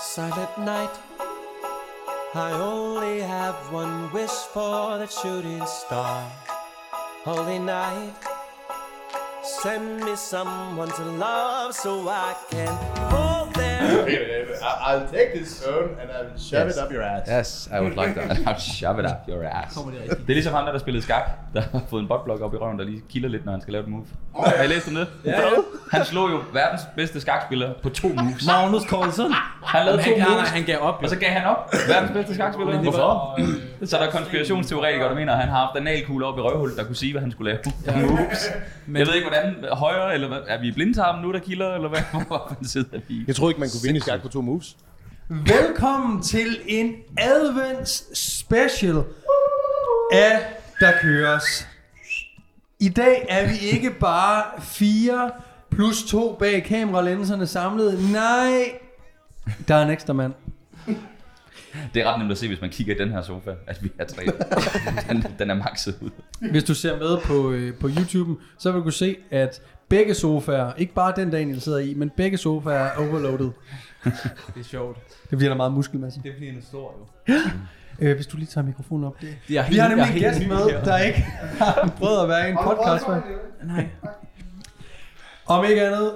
Silent night. I only have one wish for the shooting star. Holy night. Send me someone to love so I can hold them. Okay, I- I'll take this phone and I'll shove Yes. it up your ass. Yes, I would like that. I'll shove it up your ass. Det er ligesom ham der, der spillede skak, der har fået en botblok op i røven, der lige kilder lidt, når han skal lave et move. Har I læst om det? Ja, Han slog jo verdens bedste skakspiller på to moves. Magnus Carlsen. Han lavede to Han, moves, han gav op. og så gav han op. Verdens bedste skakspiller. Men det var- Hvorfor? Så er der konspirationsteoretikere, der mener, at han har haft analkugle op i røvhullet, der kunne sige, hvad han skulle lave. Ja. Moves. Jeg ved ikke, hvordan højre, eller hvad, er vi i blindtarmen nu, der kilder, eller hvad? Hvor sidder vi? Jeg troede ikke, man kunne vinde skak på to moves. Velkommen til en advents special af Der Køres. I dag er vi ikke bare fire plus to bag kameralænserne samlet. Nej, der er en ekstra mand. Det er ret nemt at se, hvis man kigger i den her sofa, at vi er tre. den, den er makset ud. Hvis du ser med på, øh, på YouTube, så vil du kunne se, at begge sofaer, ikke bare den Daniel sidder i, men begge sofaer er overloaded. Det er sjovt. Det bliver der meget muskelmasse. Det er fordi, han er stor jo. Øh, hvis du lige tager mikrofonen op. Det. Jeg er Vi har nemlig en gæst med, der ikke har prøvet at være i en podcast. Nej. Om ikke andet,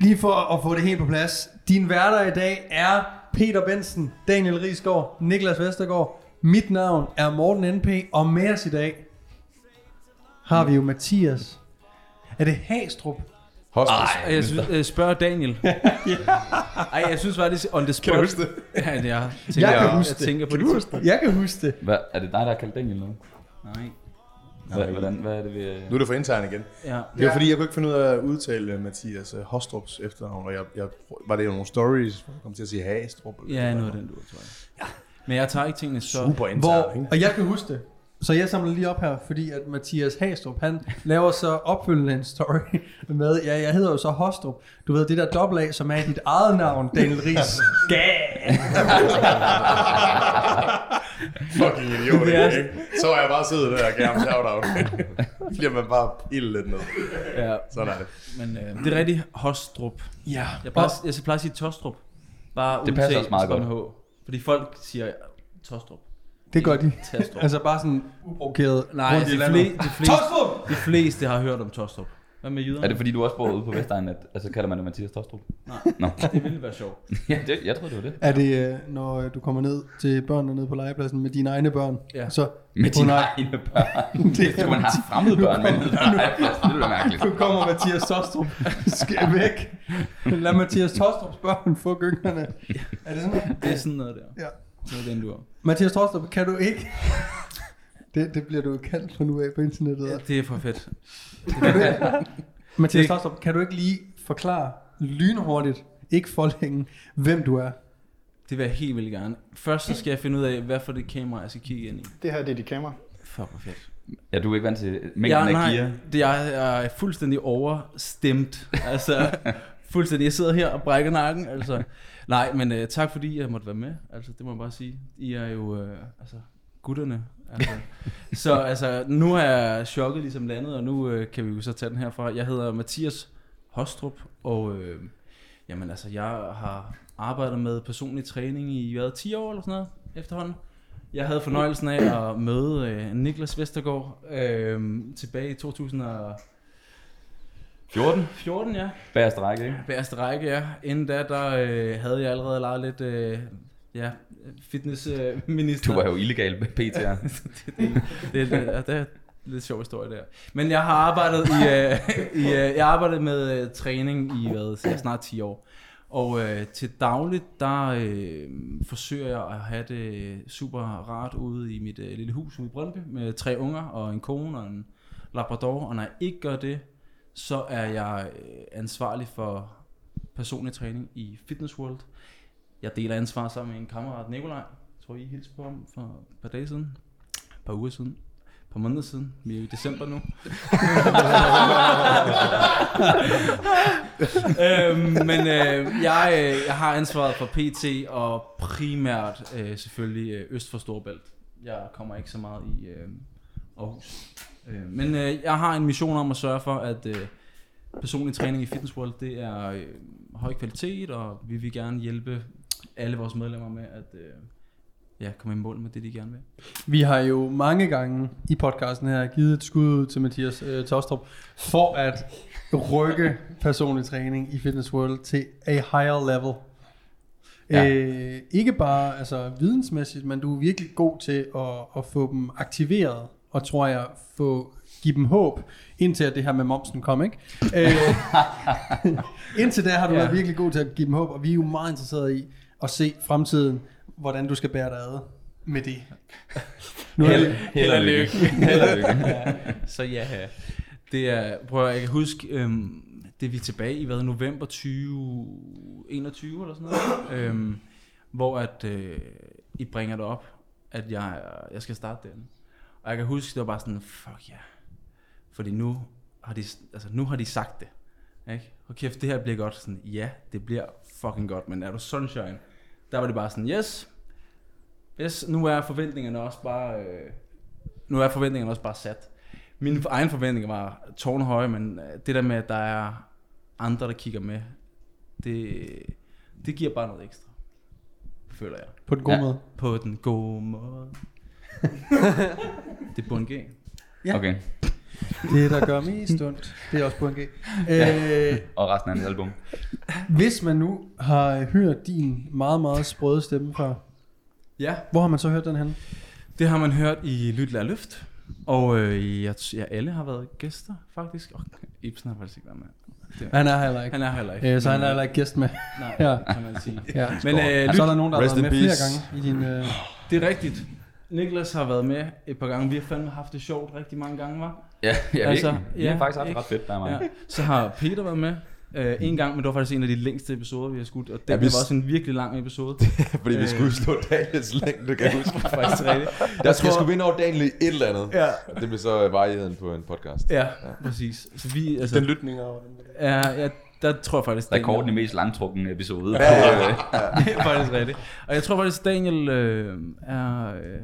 lige for at få det helt på plads. Din værter i dag er Peter Bensen, Daniel Risgaard, Niklas Vestergaard. Mit navn er Morten NP, og med os i dag har vi jo Mathias. Er det Hastrup? Hostes. Ej, jeg synes, øh, spørg Daniel. Ej, jeg synes faktisk, on the spot. Kan du huske det? Ja, det er. Jeg kan huske jeg det. tænker på Kan det? Jeg kan huske det. Hvad, er det dig, der har kaldt Daniel nu? Nej. Hvad, hvordan, hvad er det, vi... Nu er det for intern igen. Ja. Det var fordi, jeg kunne ikke finde ud af at udtale uh, Mathias uh, Hostrups efternavn, og jeg, jeg, var det jo nogle stories, hvor jeg kom til at sige Hastrup. Ja, noget af det den du tror jeg. Men jeg tager ikke tingene så... Super intern, Hvor, ikke? og jeg kan huske det. Så jeg samler lige op her, fordi at Mathias Hastrup, han laver så opfølgende en story med, ja, jeg hedder jo så Hostrup. Du ved, det der dobbelt A, som er dit eget navn, Daniel Ries. Gah! Fucking idiot, Det er- ikke? Så var jeg bare siddet der og gav ham shout-out. Bliver man bare pillet lidt ned. Ja, Sådan er det. men øh, det er rigtigt Hostrup. Ja, Jeg plejer, jeg plejer at sige Tostrup. Bare Det passer også meget som godt. H. Fordi folk siger Tostrup. det gør de. Tastrup. Altså bare sådan uprovokeret Nej, i de, fle, de, fleste, de fleste har hørt om Tostrup. Hvad med jyderne? Er det fordi, du også bor ude på Vestegnen, at altså, kalder man det Mathias Tostrup? Nej. Nå. Det ville være sjovt. ja, det, jeg troede, det var det. Er det, øh, når øh, du kommer ned til børnene nede på legepladsen med dine egne børn? Ja. Så Med På dine nej. egne børn. Det er man har fremmede børn med. Nej, det er mærkeligt. Nu kommer Mathias Tostrup. Skal væk. Lad Mathias Tostrups børn få gyngerne. Er det sådan noget? Det er sådan noget der. Ja. Det er den, du er. Mathias Tostrup, kan du ikke... Det, det bliver du jo kaldt fra nu af på internettet. Ja. Det er for fedt. Mathias Det- Tostrup, kan du ikke lige forklare lynhurtigt, ikke for længe, hvem du er? Det vil jeg helt vildt gerne. Først så skal jeg finde ud af, hvad for det kamera, jeg skal kigge ind i. Det her, det er dit kamera. Fuck, hvor fedt. Ja, du er ikke vant til mængden Ja, af gear. det er, jeg er fuldstændig overstemt. Altså, fuldstændig. Jeg sidder her og brækker nakken. Altså. Nej, men uh, tak fordi jeg måtte være med. Altså, det må jeg bare sige. I er jo, uh, altså, gutterne. Altså. Så altså, nu er jeg chokket ligesom landet, og nu uh, kan vi jo så tage den herfra. Jeg hedder Mathias Hostrup, og uh, jamen altså, jeg har arbejdet med personlig træning i hvad, 10 år eller sådan noget efterhånden. Jeg havde fornøjelsen af at møde øh, Niklas Vestergaard øh, tilbage i 2014, 14? ja. Bagerste række, ikke? Bagerste række, ja. Inden da, der øh, havde jeg allerede leget lidt øh, ja, fitnessminister. Du var jo illegal PT her. det, det, det, det, det er lidt sjov historie der. Men jeg har arbejdet i, øh, i øh, jeg arbejdet med øh, træning i hvad, så snart 10 år. Og øh, til dagligt, der øh, forsøger jeg at have det super rart ude i mit øh, lille hus ude i Brøndby med tre unger og en kone og en labrador. Og når jeg ikke gør det, så er jeg øh, ansvarlig for personlig træning i Fitness World. Jeg deler ansvar sammen med en kammerat, Nikolaj. Jeg tror, I hilste på ham for et par dage siden. Et par uger siden. Et par måneder siden. Vi er jo i december nu. øhm, men øh, jeg, øh, jeg har ansvaret for PT og primært øh, selvfølgelig øh, øst for Storbælt. Jeg kommer ikke så meget i øh, Aarhus. Øh, men øh, jeg har en mission om at sørge for, at øh, personlig træning i Fitness World, det er øh, høj kvalitet, og vi vil gerne hjælpe alle vores medlemmer med at øh, ja, komme i mål med det, de gerne vil. Vi har jo mange gange i podcasten her givet et skud ud til Mathias øh, Tostrup for at rykke personlig træning i Fitness World til a higher level. Ja. Øh, ikke bare altså, vidensmæssigt, men du er virkelig god til at, at få dem aktiveret, og tror jeg, få, give dem håb, indtil at det her med momsen kom, ikke? Øh, indtil da har du Ja. været virkelig god til at give dem håb, og vi er jo meget interesserede i at se fremtiden, hvordan du skal bære dig ad med det. Nu er det, held og lykke. Held og lykke. ja, så ja, det er, prøv at, jeg kan huske, øhm, det er vi tilbage i, hvad, november 2021 eller sådan noget, øhm, hvor at øh, I bringer det op, at jeg, jeg skal starte den. Og jeg kan huske, det var bare sådan, fuck ja. Yeah. Fordi nu har de, altså nu har de sagt det. Ikke? Og kæft, det her bliver godt. Sådan, ja, det bliver fucking godt, men er du sunshine? Der var det bare sådan, yes, yes nu er forventningerne også bare, øh, nu er forventningerne også bare sat. Mine egne forventninger var tårnhøje, men øh, det der med, at der er andre, der kigger med, det, det giver bare noget ekstra, føler jeg. på den gode Ja. måde. På den gode måde. det er en G. Okay, Det, der gør mest ondt, det er også på en G. Øh, og resten af hans album. hvis man nu har hørt din meget, meget sprøde stemme før, Ja, hvor har man så hørt den hen? det har man hørt i Lyt Lær Løft. Og øh, jeg, ja, alle har været gæster, faktisk. Og Ibsen har faktisk ikke været med. Det, Han er heller ikke. han er heller ikke. Øh, så han er heller ikke gæst med. Nej, Ja. kan man sige. Ja. Men øh, så er lyt, der nogen, der har været med flere gange i din... Øh... det er rigtigt. Niklas har været med et par gange. Vi har fandme haft det sjovt rigtig mange gange, var. Ja, ja Altså, virkelig. Vi ja, har faktisk haft det ikke? ret fedt, der er mig. Ja. Så har Peter været med øh, en gang, men det var faktisk en af de længste episoder, vi har skudt. Og det Ja, ja, vi var også en virkelig lang episode. Fordi vi Øh. skulle slå Daniels længde, kan jeg huske. faktisk rigtigt. Der skal tror- skulle vinde over Daniel i et eller andet. Ja. Det blev så varigheden på en podcast. Ja, præcis. Så vi, altså, Den lytninger og den ja, ja, der tror jeg faktisk, Daniel- Rekorden i mest langtrukken episode. Ja, ja, ja. det er faktisk rigtigt. Og jeg tror faktisk, Daniel øh, er... Øh,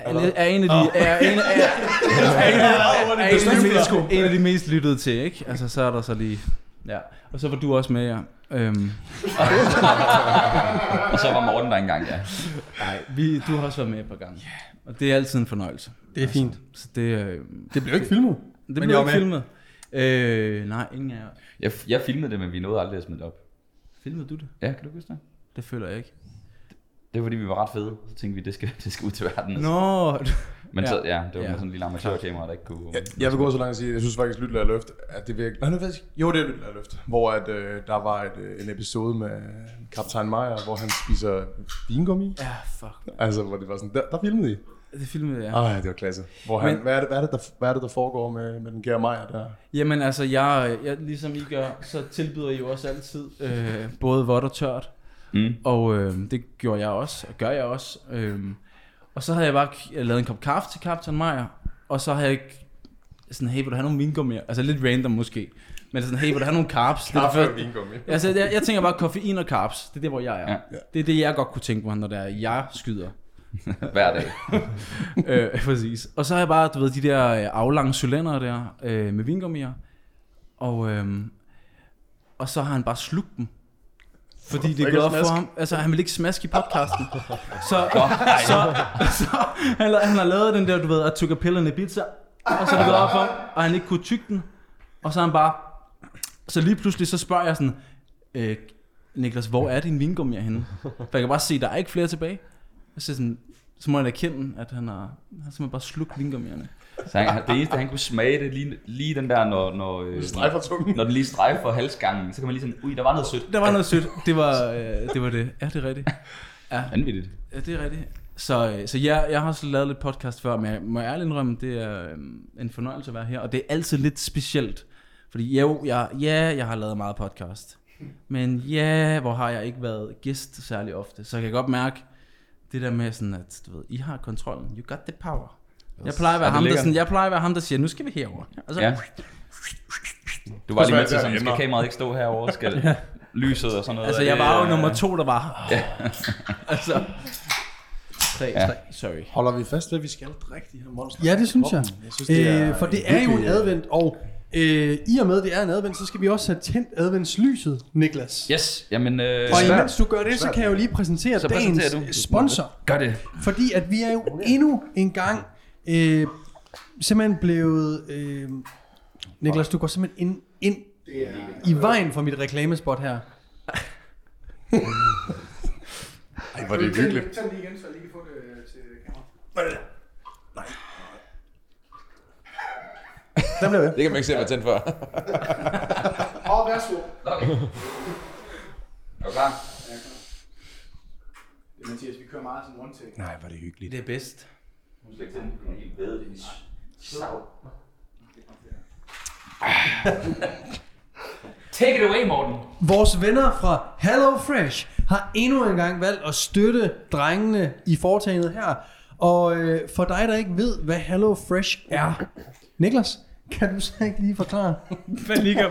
er, er en af de, er, en, er, er, er, en af- er en, af de mest, en af de mest lyttede til, ikke? Altså, så er der så lige... Ja. Og så var du også med, ja. Øhm, Og så var Morten der engang, ja. nej, vi, du har også været med et par gange. Og det er altid en fornøjelse. Det er fint. Så det, øh, Det bliver jo ikke filmet. det bliver var ikke filmet. Øh, nej, ingen af jer. Jeg, jeg filmede det, men vi nåede aldrig at smide det op. Filmede du det? Ja, kan du huske det? Det føler jeg ikke. Det var fordi, vi var ret fede. Så tænkte vi, det skal, det skal ud til verden. altså. Nå, Men Ja. så, ja, det var Ja. sådan en lille amatørkamera, der ikke kunne... Jeg, jeg vil gå så langt og sige, at jeg synes faktisk, Lytler Løft, at det virkelig... Nej, det ved. Jo, det er Lytler Løft. Hvor at, øh, der var et, øh, en episode med Kaptajn Meyer, hvor han spiser vingummi. ja, fuck. Altså, hvor det var sådan, der, der filmede I. Det filmede jeg. Ej, det var klasse. Hvor han, Men- hvad, er det, hvad, er det, der, hvad er det, der foregår med, med den Gere Meyer der? Jamen altså, jeg, jeg, ligesom I gør, så tilbyder I jo også altid øh, både vådt og tørt. Mm. Og øh, det gjorde jeg også, og gør jeg også. Øh, og så havde jeg bare k- lavet en kop kaffe til Captain Meyer, og så havde jeg ikke sådan, hey, vil du have nogle vingummier? Altså lidt random måske. Men sådan, hey, vil du have nogle carbs? Det er første- vingummi. Altså, jeg, jeg tænker bare koffein og carbs. Det er det, hvor jeg er. Ja. Det er det, jeg godt kunne tænke mig, når det er, jeg skyder. Hver dag. øh, præcis. Og så har jeg bare, du ved, de der øh, aflange cylinder der øh, med vingummier. Og, øh, og så har han bare slugt dem. Fordi det er ikke gået at op for ham. Altså, han vil ikke smaske i podcasten. Så, så, så han, han har lavet den der, du ved, I took a pill in Ibiza. Og så er det gået op for ham, og han ikke kunne tygge den. Og så er han bare... Så lige pludselig, så spørger jeg sådan... Øh, Niklas, hvor er din vingummier henne? For jeg kan bare se, der er ikke flere tilbage. Og så, sådan, så må jeg erkende, at han har, han har simpelthen bare slugt vingummierne. Så han, det eneste, han kunne smage, det lige, lige den der, når, når, øh, Strejfer tungen. når den lige strejfer halsgangen, så kan man lige sådan, ui, der var noget sødt. Der var noget sødt. Det var, øh, det var det. Ja, det er rigtigt. Ja, Vanvittigt. ja det er rigtigt. Så, øh, så jeg, jeg har også lavet lidt podcast før, men jeg må ærligt indrømme, det er øh, en fornøjelse at være her. Og det er altid lidt specielt. Fordi jo, jeg, ja, jeg har lavet meget podcast. Men ja, hvor har jeg ikke været gæst særlig ofte. Så jeg kan godt mærke det der med sådan, at du ved, I har kontrollen. You got the power. Jeg plejer at være, det ham, der, lækkert? sådan, jeg plejer at være ham, der siger, nu skal vi herover. Og så, Ja. Du var lige med til det sådan, skal kameraet ikke stå herovre, skal lyset og sådan noget. Altså, jeg var jo øh, nummer to, der var. Ja. altså. Tre, Ja. tre, sorry. Holder vi fast ved, at vi skal drikke de her monster? Ja, det synes jeg. Jeg synes, det er Øh, for det er jo en øh, advent, og øh, i og med det er en advent, så skal vi også have tændt adventslyset, Niklas. Yes, jamen... Øh, Og imens du gør det, så kan jeg jo lige præsentere Så dagens præsenterer du. sponsor. Gør det. Fordi at vi er jo endnu en gang øh, simpelthen blevet... Øh, Niklas, du går simpelthen ind, ind i vejen for mit reklamespot her. Ej, hvor er det hyggeligt. Den lige igen, så jeg lige kan få det til kamera. Der blev jeg. Det kan man ikke se, hvad tændt for. Åh, værsgo. Okay. Er du klar? Mathias, vi kører meget sådan one take. Nej, hvor er det hyggeligt. Det er bedst. Nu skal jeg tænde den helt ved. Det er sav. Take it away, Morten. Vores venner fra Hello Fresh har endnu en gang valgt at støtte drengene i foretagendet her. Og øh, for dig, der ikke ved, hvad Hello Fresh er, Niklas, kan du så ikke lige forklare? Hvad ligger?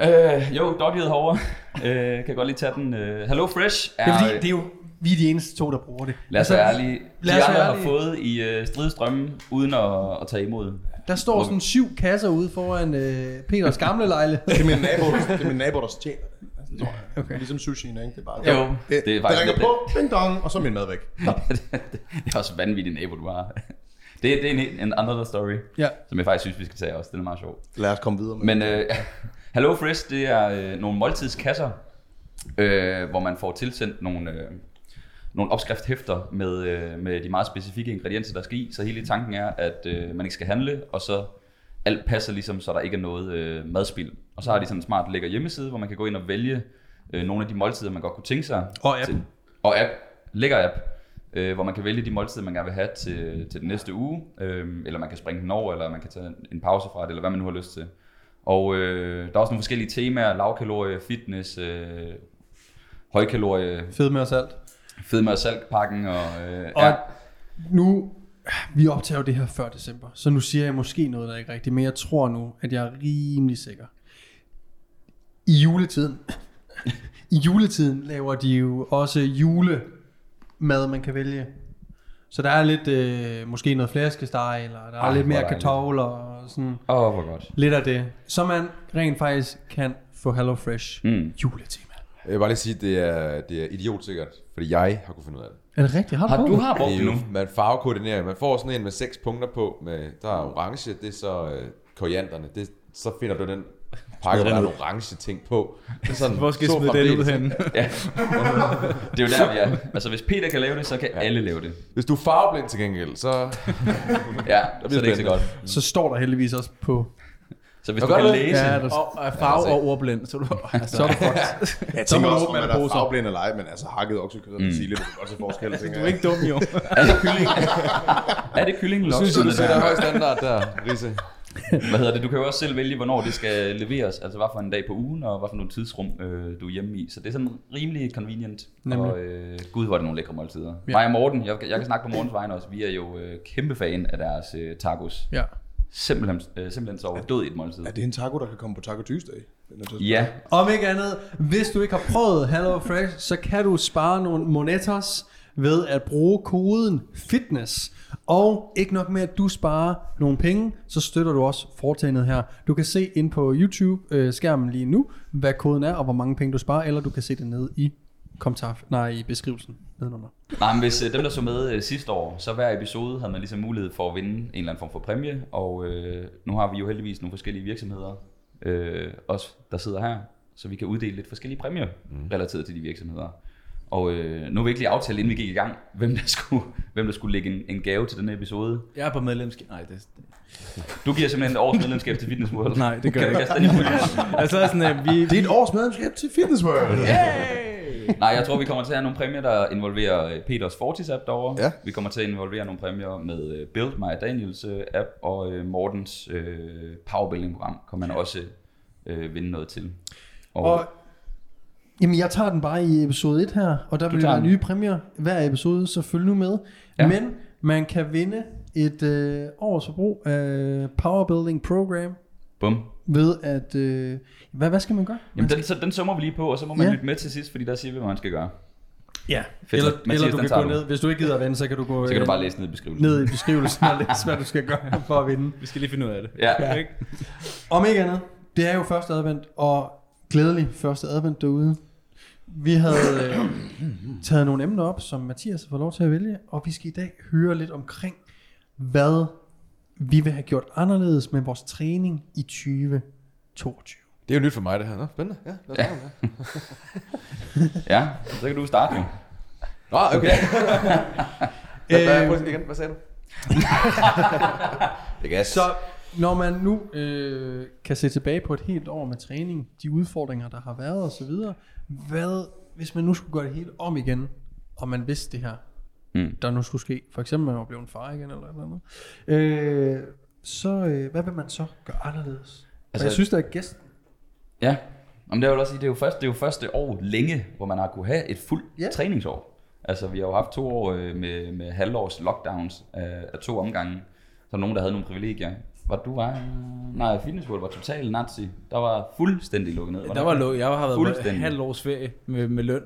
Øh, jo, doggyet herovre. Øh, kan jeg godt lige tage den. Øh, Hello Fresh er... Det er fordi, det er jo, vi er de eneste to, der bruger det. Lad os være ærlige. lad De andre har ærlige. fået i øh, stridstrømme, uden at, at tage imod. Der står sådan syv kasser ude foran øh, Peters gamle lejlighed. Det er min nabo, det er min nabo, der stjæler det. Altså. Okay. Ligesom sushi, ikke? Det er bare... Jo, det, det er det faktisk ringer på, ding dong, og så er min mad væk. det er også vanvittigt nabo, du har. Det, det er en, en another story, Ja. som jeg faktisk synes, vi skal tage også. Den er meget sjov. Lad os komme videre med Men øh, Hello Fresh, det er øh, nogle måltidskasser, øh, hvor man får tilsendt nogle, øh, nogle opskrifthæfter med, øh, med de meget specifikke ingredienser, der skal i. Så hele tanken er, at øh, man ikke skal handle, og så alt passer ligesom, så der ikke er noget øh, madspild. Og så har de sådan en smart lækker hjemmeside, hvor man kan gå ind og vælge øh, nogle af de måltider, man godt kunne tænke sig. Og app. Til, og app. Lækker app. Øh, hvor man kan vælge de måltider, man gerne vil have til, til den næste uge. Øh, eller man kan springe den over, eller man kan tage en pause fra det, eller hvad man nu har lyst til. Og øh, der er også nogle forskellige temaer, lavkalorie, fitness, øh, højkalorie, Fed med os alt. fedme og salgpakken, og, øh, Og ja, nu, vi optager jo det her før december, så nu siger jeg måske noget, der er ikke rigtigt, men jeg tror nu, at jeg er rimelig sikker. I juletiden, i juletiden laver de jo også julemad, man kan vælge. Så der er lidt, øh, måske noget flæskesteg, eller der er Ej, lidt mere kartofler, og sådan åh, oh, hvor godt. lidt af det. Så man rent faktisk kan få Hello Fresh Mm. juletema. Jeg vil bare lige sige, at det er, det er idiotsikkert, fordi jeg har kunnet finde ud af det. Er det rigtigt? Har du, Har, du det? har brugt Det nu? man farvekoordinerer. Man får sådan en med seks punkter på. Med, der er orange, det er så øh, korianderne. Det, så finder du den pakke, en orange ting på. Det er sådan, Hvor skal jeg smide den ud fremdeles. hen? Ja. det er jo der, vi er. Altså, hvis Peter kan lave det, så kan ja. alle lave det. Hvis du er farveblind til gengæld, så... Ja, så er det ikke så godt. Så står der heldigvis også på... Så hvis du kan det? læse... Ja, der, Og er farve og ordblind, så du... Altså, så er du fucked. Jeg tænker også, om man er poser. farveblind eller ej, men altså hakket oksekød og persille, det kan godt se forskel, tænker du er jeg. ikke dum, jo. Er det kylling? er det kylling eller Synes jeg, du sætter der? høj standard der, Risse. Hvad hedder det? Du kan jo også selv vælge, hvornår det skal leveres. Altså, hvad for en dag på ugen, og hvad for nogle tidsrum, øh, du er hjemme i. Så det er sådan rimelig convenient. Nemlig. Og øh, gud, hvor er det nogle lækre måltider. Ja. Mig og Morten, jeg, jeg kan snakke på Mortens vegne også. Vi er jo øh, kæmpe fan af deres øh, tacos. Ja. Simpelthen, øh, simpelthen så død i et måltid. Er det en taco, der kan komme på Taco Tuesday? Ja, Om ikke andet, hvis du ikke har prøvet Hello Fresh, så kan du spare nogle monetos ved at bruge koden FITNESS. Og ikke nok med, at du sparer nogle penge, så støtter du også foretagendet her. Du kan se ind på YouTube-skærmen lige nu, hvad koden er, og hvor mange penge du sparer, eller du kan se det nede i kommentar, nej, i beskrivelsen nedenunder. Nej, men hvis øh, dem, der så med øh, sidste år, så hver episode havde man ligesom mulighed for at vinde en eller anden form for præmie, og øh, nu har vi jo heldigvis nogle forskellige virksomheder, øh, os der sidder her, så vi kan uddele lidt forskellige præmier mm. relateret til de virksomheder. Og øh, nu har vi ikke lige aftalt, inden vi gik i gang, hvem der skulle, hvem der skulle lægge en, en gave til denne episode. Jeg er på medlemskab. Nej, det, Du giver simpelthen et års medlemskab til Fitness World. Nej, det gør jeg du ikke. den altså sådan, at vi... Det er et års medlemskab til Fitness World. Nej, jeg tror, vi kommer til at have nogle præmier, der involverer øh, Peters Fortis app derovre. Ja. Vi kommer til at involvere nogle præmier med øh, Build My Daniels øh, app, og øh, Mortens øh, powerbuilding-program kommer man også øh, vinde noget til. Og, Og Jamen, jeg tager den bare i episode 1 her, og der vil tager være den. nye præmier hver episode, så følg nu med. Ja. Ja. Men man kan vinde et øh, års forbrug af Powerbuilding Program bum. ved at... Øh, hvad, hvad skal man gøre? Jamen, den, så, den summer vi lige på, og så må man Ja. ja. lytte med til sidst, fordi der siger vi, hvad man skal gøre. Ja, Fedt. eller, Mathias, eller du kan gå du. ned. Hvis du ikke gider at vinde, så kan du gå Så kan du øh, bare læse ned i beskrivelsen. ned i beskrivelsen og læse, hvad du skal gøre for at vinde. Vi skal lige finde ud af det. Ja. Ikke? Om ikke andet, det er jo første advent, og glædelig første advent derude. Vi havde øh, taget nogle emner op, som Mathias har fået lov til at vælge, og vi skal i dag høre lidt omkring, hvad vi vil have gjort anderledes med vores træning i 2022. Det er jo nyt for mig, det her. Nå, spændende. Ja, lad os Ja. ja. det. Ja, så kan du starte jo. Nå, okay. Hvad, hvad, Øh, prøv igen, hvad sagde du? det gas. Så når man nu øh, kan se tilbage på et helt år med træning, de udfordringer, der har været osv., hvad, hvis man nu skulle gøre det helt om igen, og man vidste det her, Mm. der nu skulle ske, for eksempel man var blevet en far igen eller eller andet, øh, så øh, hvad vil man så gøre anderledes? Altså, jeg synes, der er gæsten. Ja, Jamen, det, vil også sige, det, er jo første, det er jo første år længe, hvor man har kunne have et fuldt yeah. træningsår. Altså, vi har jo haft to år øh, med, med halvårs lockdowns af, af to omgange. Så nogen, der havde nogle privilegier. Var du var... Nej, Fitness World var totalt nazi. Der var fuldstændig lukket ned. Der var lukket. Jeg har været på Fuldstændig. halvt års ferie med, med løn.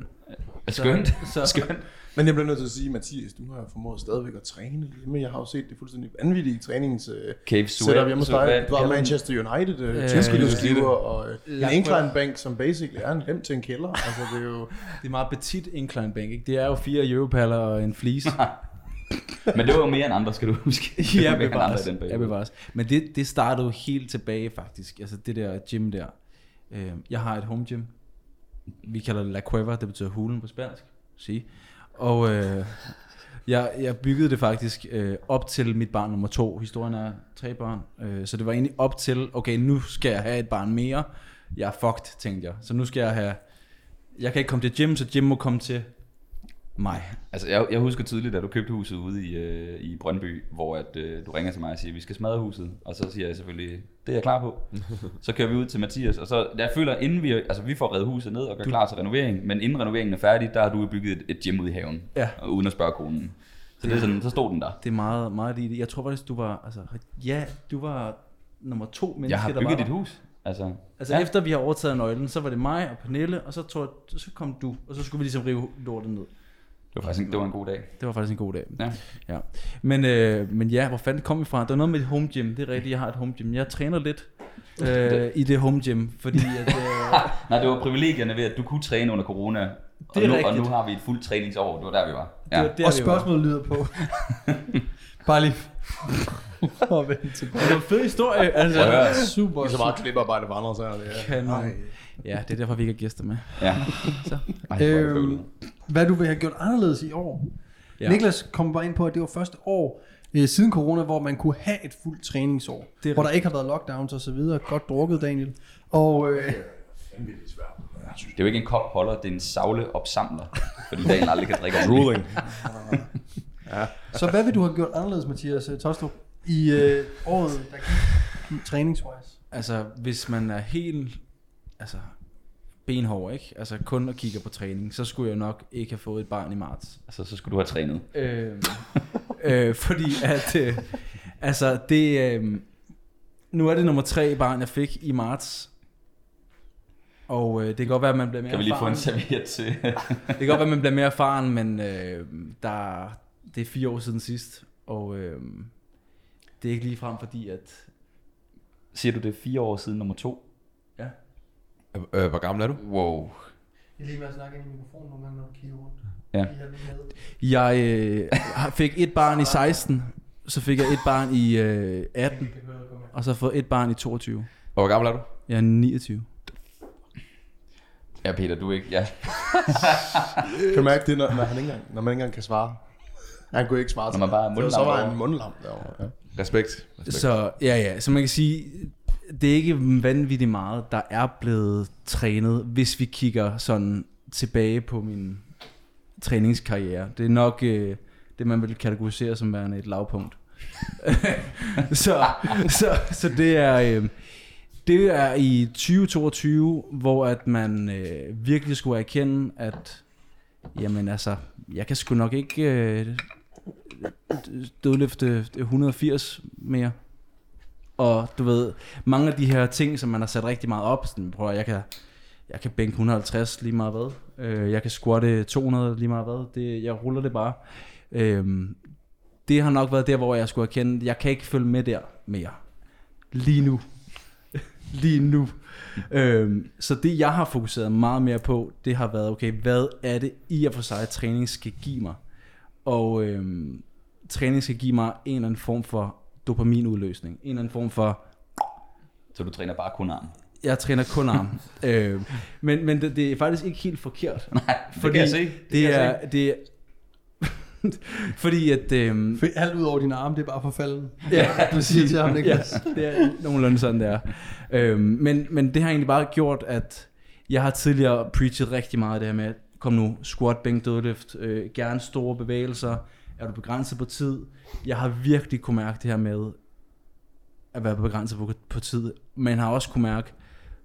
Skønt. Så- Skønt. Men jeg bliver nødt til at sige, Mathias, du har formået stadigvæk at træne hjemme. Jeg har jo set det fuldstændig vanvittige trænings uh, Cave setup hjemme hos dig. Du har? Manchester United, Øh, 10 kilo skiver og uh, en incline bank, som basically er en hjem til en kælder. Altså, det er jo... Det er meget petit incline bank, ikke? Det er jo fire europaller og en fleece. Men det var jo mere end andre, skal du huske. Ja, andre bevares. periode. Ja, bevares. Men det, det startede jo helt tilbage faktisk. Altså det der gym der. Øh, jeg har et home gym. Vi kalder det La Cueva, det betyder hulen på spansk. Sige. Og øh, jeg, jeg byggede det faktisk øh, op til mit barn nummer to. Historien er tre børn. Øh, så det var egentlig op til, okay, nu skal jeg have et barn mere. Jeg er fucked, tænkte jeg. Så nu skal jeg have... Jeg kan ikke komme til gym, så gym må komme til mig. Altså, jeg, jeg husker tydeligt, da du købte huset ude i, øh, i Brøndby, hvor at, øh, du ringer til mig og siger, vi skal smadre huset. Og så siger jeg selvfølgelig, det er jeg klar på. så kører vi ud til Mathias, og så jeg føler, inden vi, altså vi får reddet huset ned og gør klar til renovering, men inden renoveringen er færdig, der har du bygget et, et gym ude i haven, Ja. og uden at spørge konen. Så det er sådan, så stod den der. Det er meget, meget lige det. Jeg tror faktisk, du var, altså, ja, du var nummer to menneske, Jeg har der bygget var dit der. hus. Altså, Altså ja. efter vi har overtaget nøglen, så var det mig og Pernille, og så, tog, så kom du, og så skulle vi ligesom rive lortet ned. Det var faktisk en, det var en god dag. Det var faktisk en god dag. Ja. ja. Men, øh, men ja, hvor fanden kom vi fra? Der var noget med et home gym. Det er rigtigt, jeg har et home gym. Jeg træner lidt øh, i det home gym, fordi at, øh, Nej, det var privilegierne ved, at du kunne træne under corona. Og, Det er nu, og nu har vi et fuldt træningsår. Det var der, vi var. det Ja. var der, og spørgsmålet lyder på. Bare lige for at vende tilbage. Det var en fed historie. Altså, Prøv at høre. Super. Så meget kliparbejde for andre, så er det ja. Kanon. Ja, det er derfor, vi ikke har gæster med. ja. Så. Ej, er det Øhm. Hvad du vil have gjort anderledes i år. Ja. Niklas kom bare ind på, at det var første år øh, siden corona, hvor man kunne have et fuldt træningsår. Det hvor der ikke har været lockdowns og så videre. Godt drukket, Daniel. Og øh, Det er jo ikke en kop holder, det er en savle opsamler. Fordi Daniel aldrig kan drikke. Ruling. så hvad vil du have gjort anderledes, Mathias øh, Tostrup, i øh, året, der gik træningswise? Altså, hvis man er helt altså, benhård, ikke? Altså kun og kigger på træning, så skulle jeg nok ikke have fået et barn i marts. Altså, så skulle du have trænet. Øh, øh, fordi at, øh, altså det, øh, nu er det nummer tre barn, jeg fik i marts. Og øh, det kan godt være, at man bliver mere Kan vi lige få en erfaren. serviet til? Det kan godt være, at man bliver mere erfaren, men øh, der, det er fire år siden sidst. Og øh, det er ikke lige frem, fordi at... Siger du, det er fire år siden nummer to? Øh, hvor gammel er du? Wow. Jeg er lige med at snakke ind i mikrofonen, når man kigger rundt. Ja. Jeg øh, fik et barn i 16, så fik jeg et barn i øh, 18, og så har jeg fået et barn i 22. Og hvor gammel er du? Jeg er 29. Ja, Peter, du er ikke... Ja. Kan du mærke det, når, når, han ikke engang, når man ikke engang kan svare? Han kunne ikke svare Når man bare er var- Så var mundlam han mundlam derovre. Ja. Respekt. Respekt. Så ja, ja, så man kan sige, det er ikke vanvittigt meget, der er blevet trænet, hvis vi kigger sådan tilbage på min træningskarriere. Det er nok øh, det, man vil kategorisere som værende et lavpunkt. så, så, så det er... Øh, det er i 2022, hvor at man øh, virkelig skulle erkende, at jamen altså, jeg kan sgu nok ikke øh, dødløfte 180 mere. Og du ved, mange af de her ting, som man har sat rigtig meget op, sådan, prøv at, jeg kan, jeg kan bænke 150 lige meget hvad. Øh, jeg kan squatte 200 lige meget hvad. Det, jeg ruller det bare. Øh, det har nok været der, hvor jeg skulle erkende, jeg kan ikke følge med der mere. Lige nu. lige nu. øhm, så det jeg har fokuseret meget mere på, det har været, okay, hvad er det i og for sig, at træning skal give mig? Og øhm, træning skal give mig en eller anden form for dopaminudløsning. En eller anden form for, Så du træner bare kun arm. jeg træner kun arm. øhm, men men det, det er faktisk ikke helt forkert. Nej, det kan jeg se. Det, Det, kan er, det er fordi at... Øhm, For alt ud over dine arme, det er bare forfalden. Ja, Du siger til ham, Niklas. Ja, det er nogenlunde sådan, det er. Øhm, men, men det har egentlig bare gjort, at jeg har tidligere preachet rigtig meget det her med, kom nu, squat, bænk, dødløft, øh, gerne store bevægelser, er du begrænset på tid? Jeg har virkelig kunne mærke det her med at være begrænset på, på tid, men har også kunne mærke,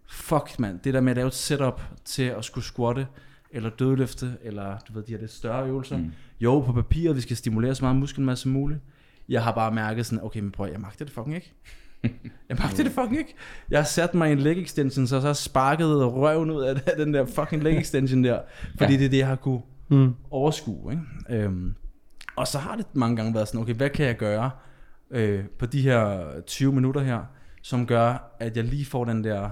fuck mand, det der med at lave et setup til at skulle squatte, eller dødløfte, eller du ved, de her lidt større øvelser. Mm. Jo, på papiret, vi skal stimulere så meget muskelmasse som muligt. Jeg har bare mærket sådan, okay, men prøv, jeg magter det fucking ikke. Jeg magter det fucking ikke. Jeg har sat mig i en leg extension, så så sparket røven ud af den der fucking leg extension der. Fordi Ja. det er det, jeg har kunne Mm. overskue. Ikke? Øhm, og så har det mange gange været sådan, okay, hvad kan jeg gøre øh, på de her 20 minutter her, som gør, at jeg lige får den der,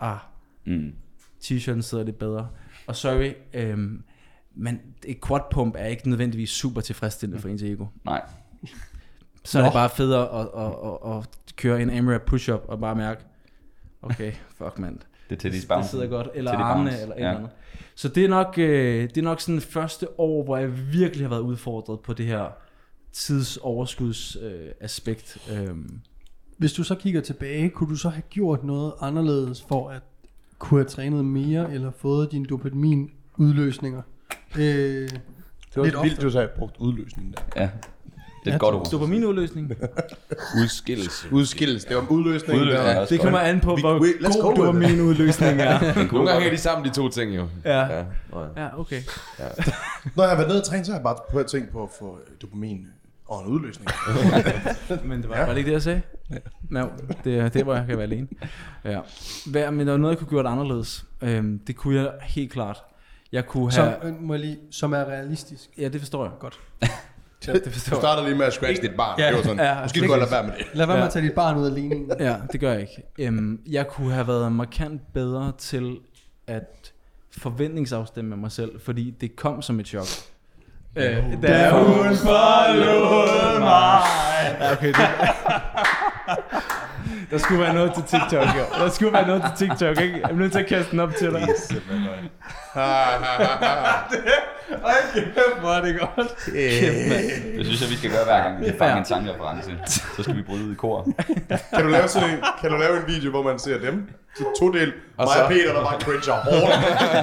ah, Mm. t-shirten sidder lidt bedre. Og sorry, øhm, men et quad pump er ikke nødvendigvis super tilfredsstillende for ens ego. Nej. Så er det bare federe at, at, at, at køre en AMRAP push-up og bare mærke, okay, fuck mand. Det er til de Det sidder godt. Eller Til de armene, bounce, eller et ja. eller andet. Så det er nok, øh, det er nok sådan første år, hvor jeg virkelig har været udfordret på det her tidsoverskuds øh, aspekt. Øhm, Hvis du så kigger tilbage, kunne du så have gjort noget anderledes for at kunne have trænet mere, eller fået dine dopamin udløsninger? Øh, Det var Lidt vildt, du sagde, brugt udløsningen der. Ja. Det er et godt ord. dopaminudløsning. Udskillelse. Udskillelse, det var Udløsning der. er også Det kommer an på, hvor we- god dopaminudløsning er. Nogle gange er de sammen, de to ting jo. Ja. ja. nå ja. Ja, okay. Når jeg har været nede og træne, så har jeg bare på at tænke på at få øh, dopamin og en udløsning. Men det var, ja. var det ikke det, jeg sagde? Ja. No, det er det, hvor jeg kan være alene. Ja. Hvad, men der var noget, jeg kunne gjort anderledes. Øhm, det kunne jeg helt klart. Jeg kunne som, have... øh, må jeg lige, som er realistisk. Ja, det forstår jeg. Godt. Det Du forstår jeg. starter lige med at scratch dit barn. Ja. Det var sådan, Ja, måske du godt lade være med det. Lad være med at tage dit barn ud af ligningen. Ja, det gør jeg ikke. Øhm, jeg kunne have været markant bedre til at forventningsafstemme med mig selv, fordi det kom som et chok. Øh, da hun forlod mig. Ja, okay, det... Der skulle være noget til TikTok, jo. Der skulle være noget til TikTok, ikke? Jeg er nødt til at kaste den op til dig. Ej, kæft, hvor er det godt. Kæft, mand. Det synes jeg, vi skal gøre hver gang, vi kan fange en sangreference. Så skal vi bryde ud i kor. Kan du lave sådan en, kan du lave en video, hvor man ser dem? Så to del. Mig så- og Peter, der bare cringer hårdt.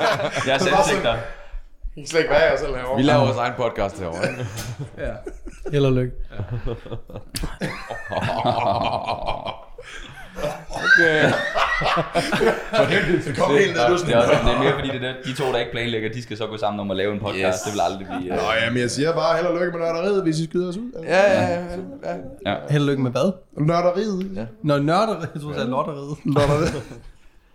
Jeg er selv bare sådan- sigter. Jeg kan slet ikke være jeg selv herovre. Vi laver vores egen podcast herovre. Ja. Held og lykke. Det kom helt ned, du Det sådan. er, også, det er mere fordi, det er de to, der ikke planlægger, de skal så gå sammen om at lave en podcast. Yes. Det vil aldrig blive... Nå Uh, ja, men jeg siger bare held og lykke med nørderiet, hvis I skyder os ud. Ja, ja, ja. ja. ja. Held og lykke med hvad? Nørderiet. Ja. Når nørder, jeg tror, du sagde lotteriet. Nørderiet.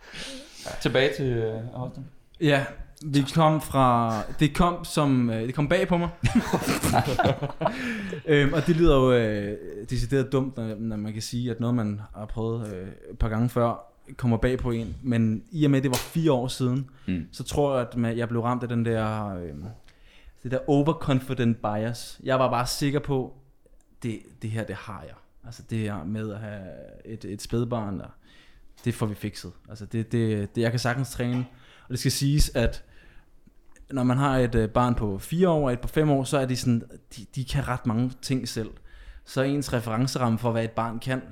Tilbage til uh, Austin. Ja, vi kom fra... Det kom som... øh, Det kom bag på mig. øhm, og det lyder jo øh, decideret dumt, når, når man kan sige, at noget, man har prøvet øh, et par gange før, kommer bag på en. Men i og med, at det var fire år siden, Mm. så tror jeg, at man- jeg blev ramt af den der... Øh, det der overconfident bias. Jeg var bare sikker på, det, det her, det har jeg. Altså det her med at have et, et spædbarn, og det får vi fikset. Altså det, det, det, jeg kan sagtens træne. Og det skal siges, at når man har et øh, barn på 4 år og et på 5 år, så er de sådan, de, de kan ret mange ting selv. Så ens referenceramme for, hvad et barn kan,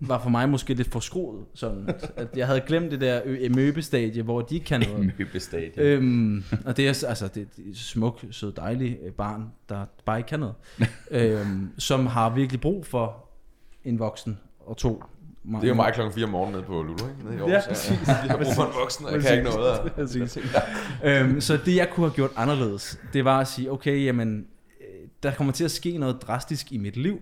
var for mig måske lidt forskruet. Sådan, at, jeg havde glemt det der møbestadie, hvor de ikke kan noget. Møbestadie. Øhm, og det er altså det, det er et smuk, sød, dejlig øh, barn, der bare ikke kan noget. øhm, som har virkelig brug for en voksen og to. Det er jo mig klokken 4 om morgenen nede på Lulu, ikke? Nede i Aarhus. Ja, præcis. Jeg har brug for en voksen, og jeg kan ikke noget. og- Præcis. øhm, så det jeg kunne have gjort anderledes, det var at sige, okay, jamen, øh, der kommer til at ske noget drastisk i mit liv.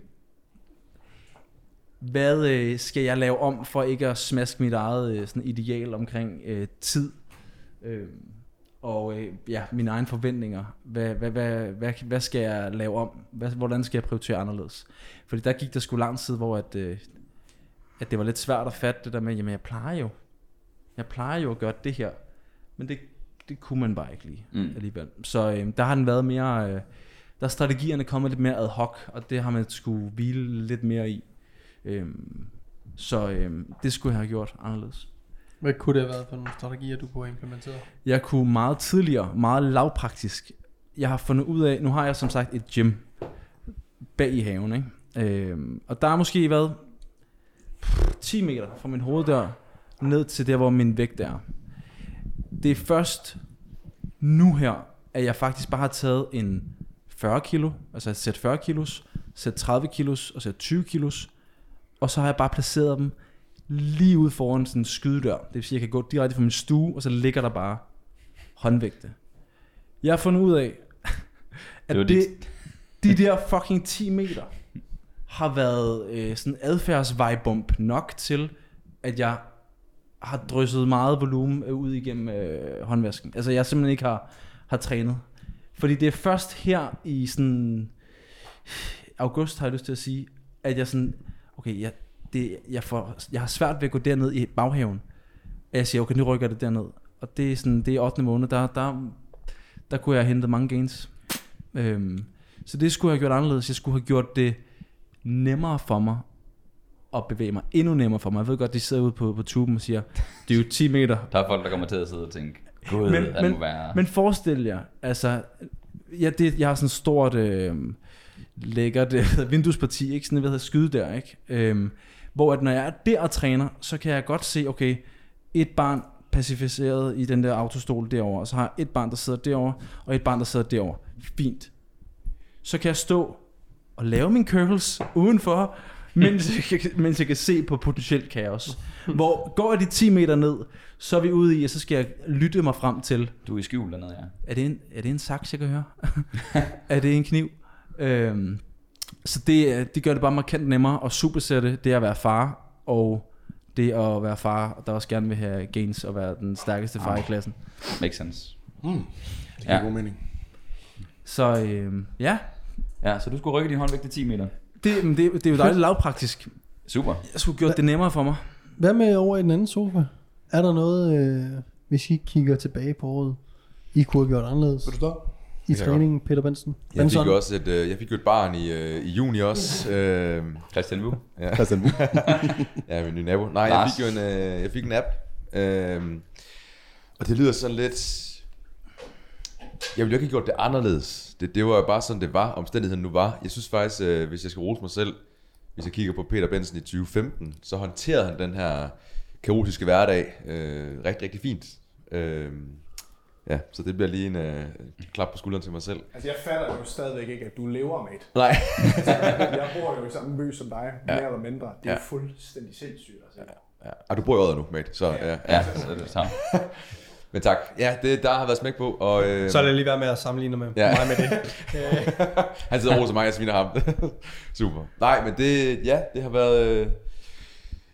Hvad øh, skal jeg lave om for ikke at smaske mit eget øh, sådan ideal omkring øh, tid? Øh, og øh, ja, mine egne forventninger. Hvad, hvad, hvad, hvad, hvad skal jeg lave om? Hvad, hvordan skal jeg prioritere anderledes? Fordi der gik der sgu lang tid, hvor at, øh, at det var lidt svært at fatte det der med, jamen jeg plejer jo, jeg plejer jo at gøre det her, men det, det kunne man bare ikke lige Mm. alligevel. Så øh, der har den været mere, øh, der er strategierne kommet lidt mere ad hoc, og det har man skulle hvile lidt mere i. Øhm, så øhm, det skulle jeg have gjort anderledes. Hvad kunne det have været for nogle strategier, du kunne have implementeret? Jeg kunne meget tidligere, meget lavpraktisk. Jeg har fundet ud af, nu har jeg som sagt et gym bag i haven, ikke? Øhm, og der er måske været 10 meter fra min hoveddør ned til der, hvor min vægt er. Det er først nu her, at jeg faktisk bare har taget en 40 kilo, altså et sæt 40 kilos, sæt 30 kilos og sæt 20 kilos, og så har jeg bare placeret dem lige ude foran sådan en skydedør. Det vil sige, at jeg kan gå direkte fra min stue, og så ligger der bare håndvægte. Jeg har fundet ud af, at Det det, de der fucking 10 meter har været øh, sådan adfærdsvejbump nok til, at jeg har drysset meget volumen øh, ud igennem øh, håndvasken. Altså jeg simpelthen ikke har, har trænet. Fordi det er først her i sådan august, har jeg lyst til at sige, at jeg sådan, okay, jeg, det, jeg, får, jeg har svært ved at gå derned i baghaven. At jeg siger, okay, nu rykker det derned. Og det er sådan, det er 8. måned, der, der, der kunne jeg have hentet mange gains. Øhm, så det skulle jeg have gjort anderledes. Jeg skulle have gjort det nemmere for mig at bevæge mig. Endnu nemmere for mig. Jeg ved godt, de sidder ude på, på tuben og siger, det er jo 10 meter. Der er folk, der kommer til at sidde og tænke, gud, Men- han men- må være... Men forestil jer, altså, ja, det, jeg har sådan et stort, øh, lækkert øh, vinduesparti, ikke? Sådan, ved, skyde der, ikke? Øhm, hvor at når jeg er der og træner, så kan jeg godt se, okay, et barn pacificeret i den der autostol derovre, og så har jeg et barn, der sidder derovre, og et barn, der sidder derovre. Fint. Så kan jeg stå og lave mine curls udenfor, mens jeg, kan- mens jeg kan se på potentielt kaos. Hvor går jeg de 10 meter ned, så er vi ude i, og så skal jeg lytte mig frem til, Du er i skjul dernede, ja. er det en, er det en saks, jeg kan høre? er det en kniv? Øhm, så det, det gør det bare markant nemmere at supersætte det at være far, og det at være far, der også gerne vil have gains og være den stærkeste far i klassen. Makes sense. Det giver Ja. god mening. Så øhm, ja, Ja, så du skulle rykke din håndvægt til 10 meter. det, men det, det er jo dejligt lavpraktisk. Super. Jeg skulle gjort det nemmere for mig. Hvad med over i den anden sofa? Er der noget, øh, hvis I kigger tilbage på året, I kunne have gjort anderledes Vil du stå? i træningen, Peter Benson? Jeg fik Benson? jo også et, øh, jeg fik jo et barn i, øh, i juni også. Øh, Christian Wu. ja. Christian Wu. ja, min nye nabo. Nej, jeg fik jo en, øh, jeg fik en app. Øh, og det lyder sådan lidt... Jeg ville jo ikke have gjort det anderledes. Det, det var jo bare sådan, det var, omstændigheden nu var. Jeg synes faktisk, øh, hvis jeg skal rose mig selv, hvis jeg kigger på Peter Benson i 2015, så håndterede han den her kaotiske hverdag øh, rigtig, rigtig fint. Øh, ja, så det bliver lige en øh, klap på skulderen til mig selv. Altså, jeg fatter jo stadigvæk ikke, at du lever med det. Nej. Jeg bor jo i samme by som dig, mere eller mindre. Det er Ja. ja. fuldstændig sindssygt. Altså. Ja. Ah, du bor i Odder nu, mate. Så, ja. ja. Ja, så er det samme. Men tak. Ja, det, der har været smæk på. Og, øh, Så lad lige være med at sammenligne med Ja. mig med det. Han sidder og roser mig, jeg sviner ham. Super. Nej, men det, ja, det har været øh,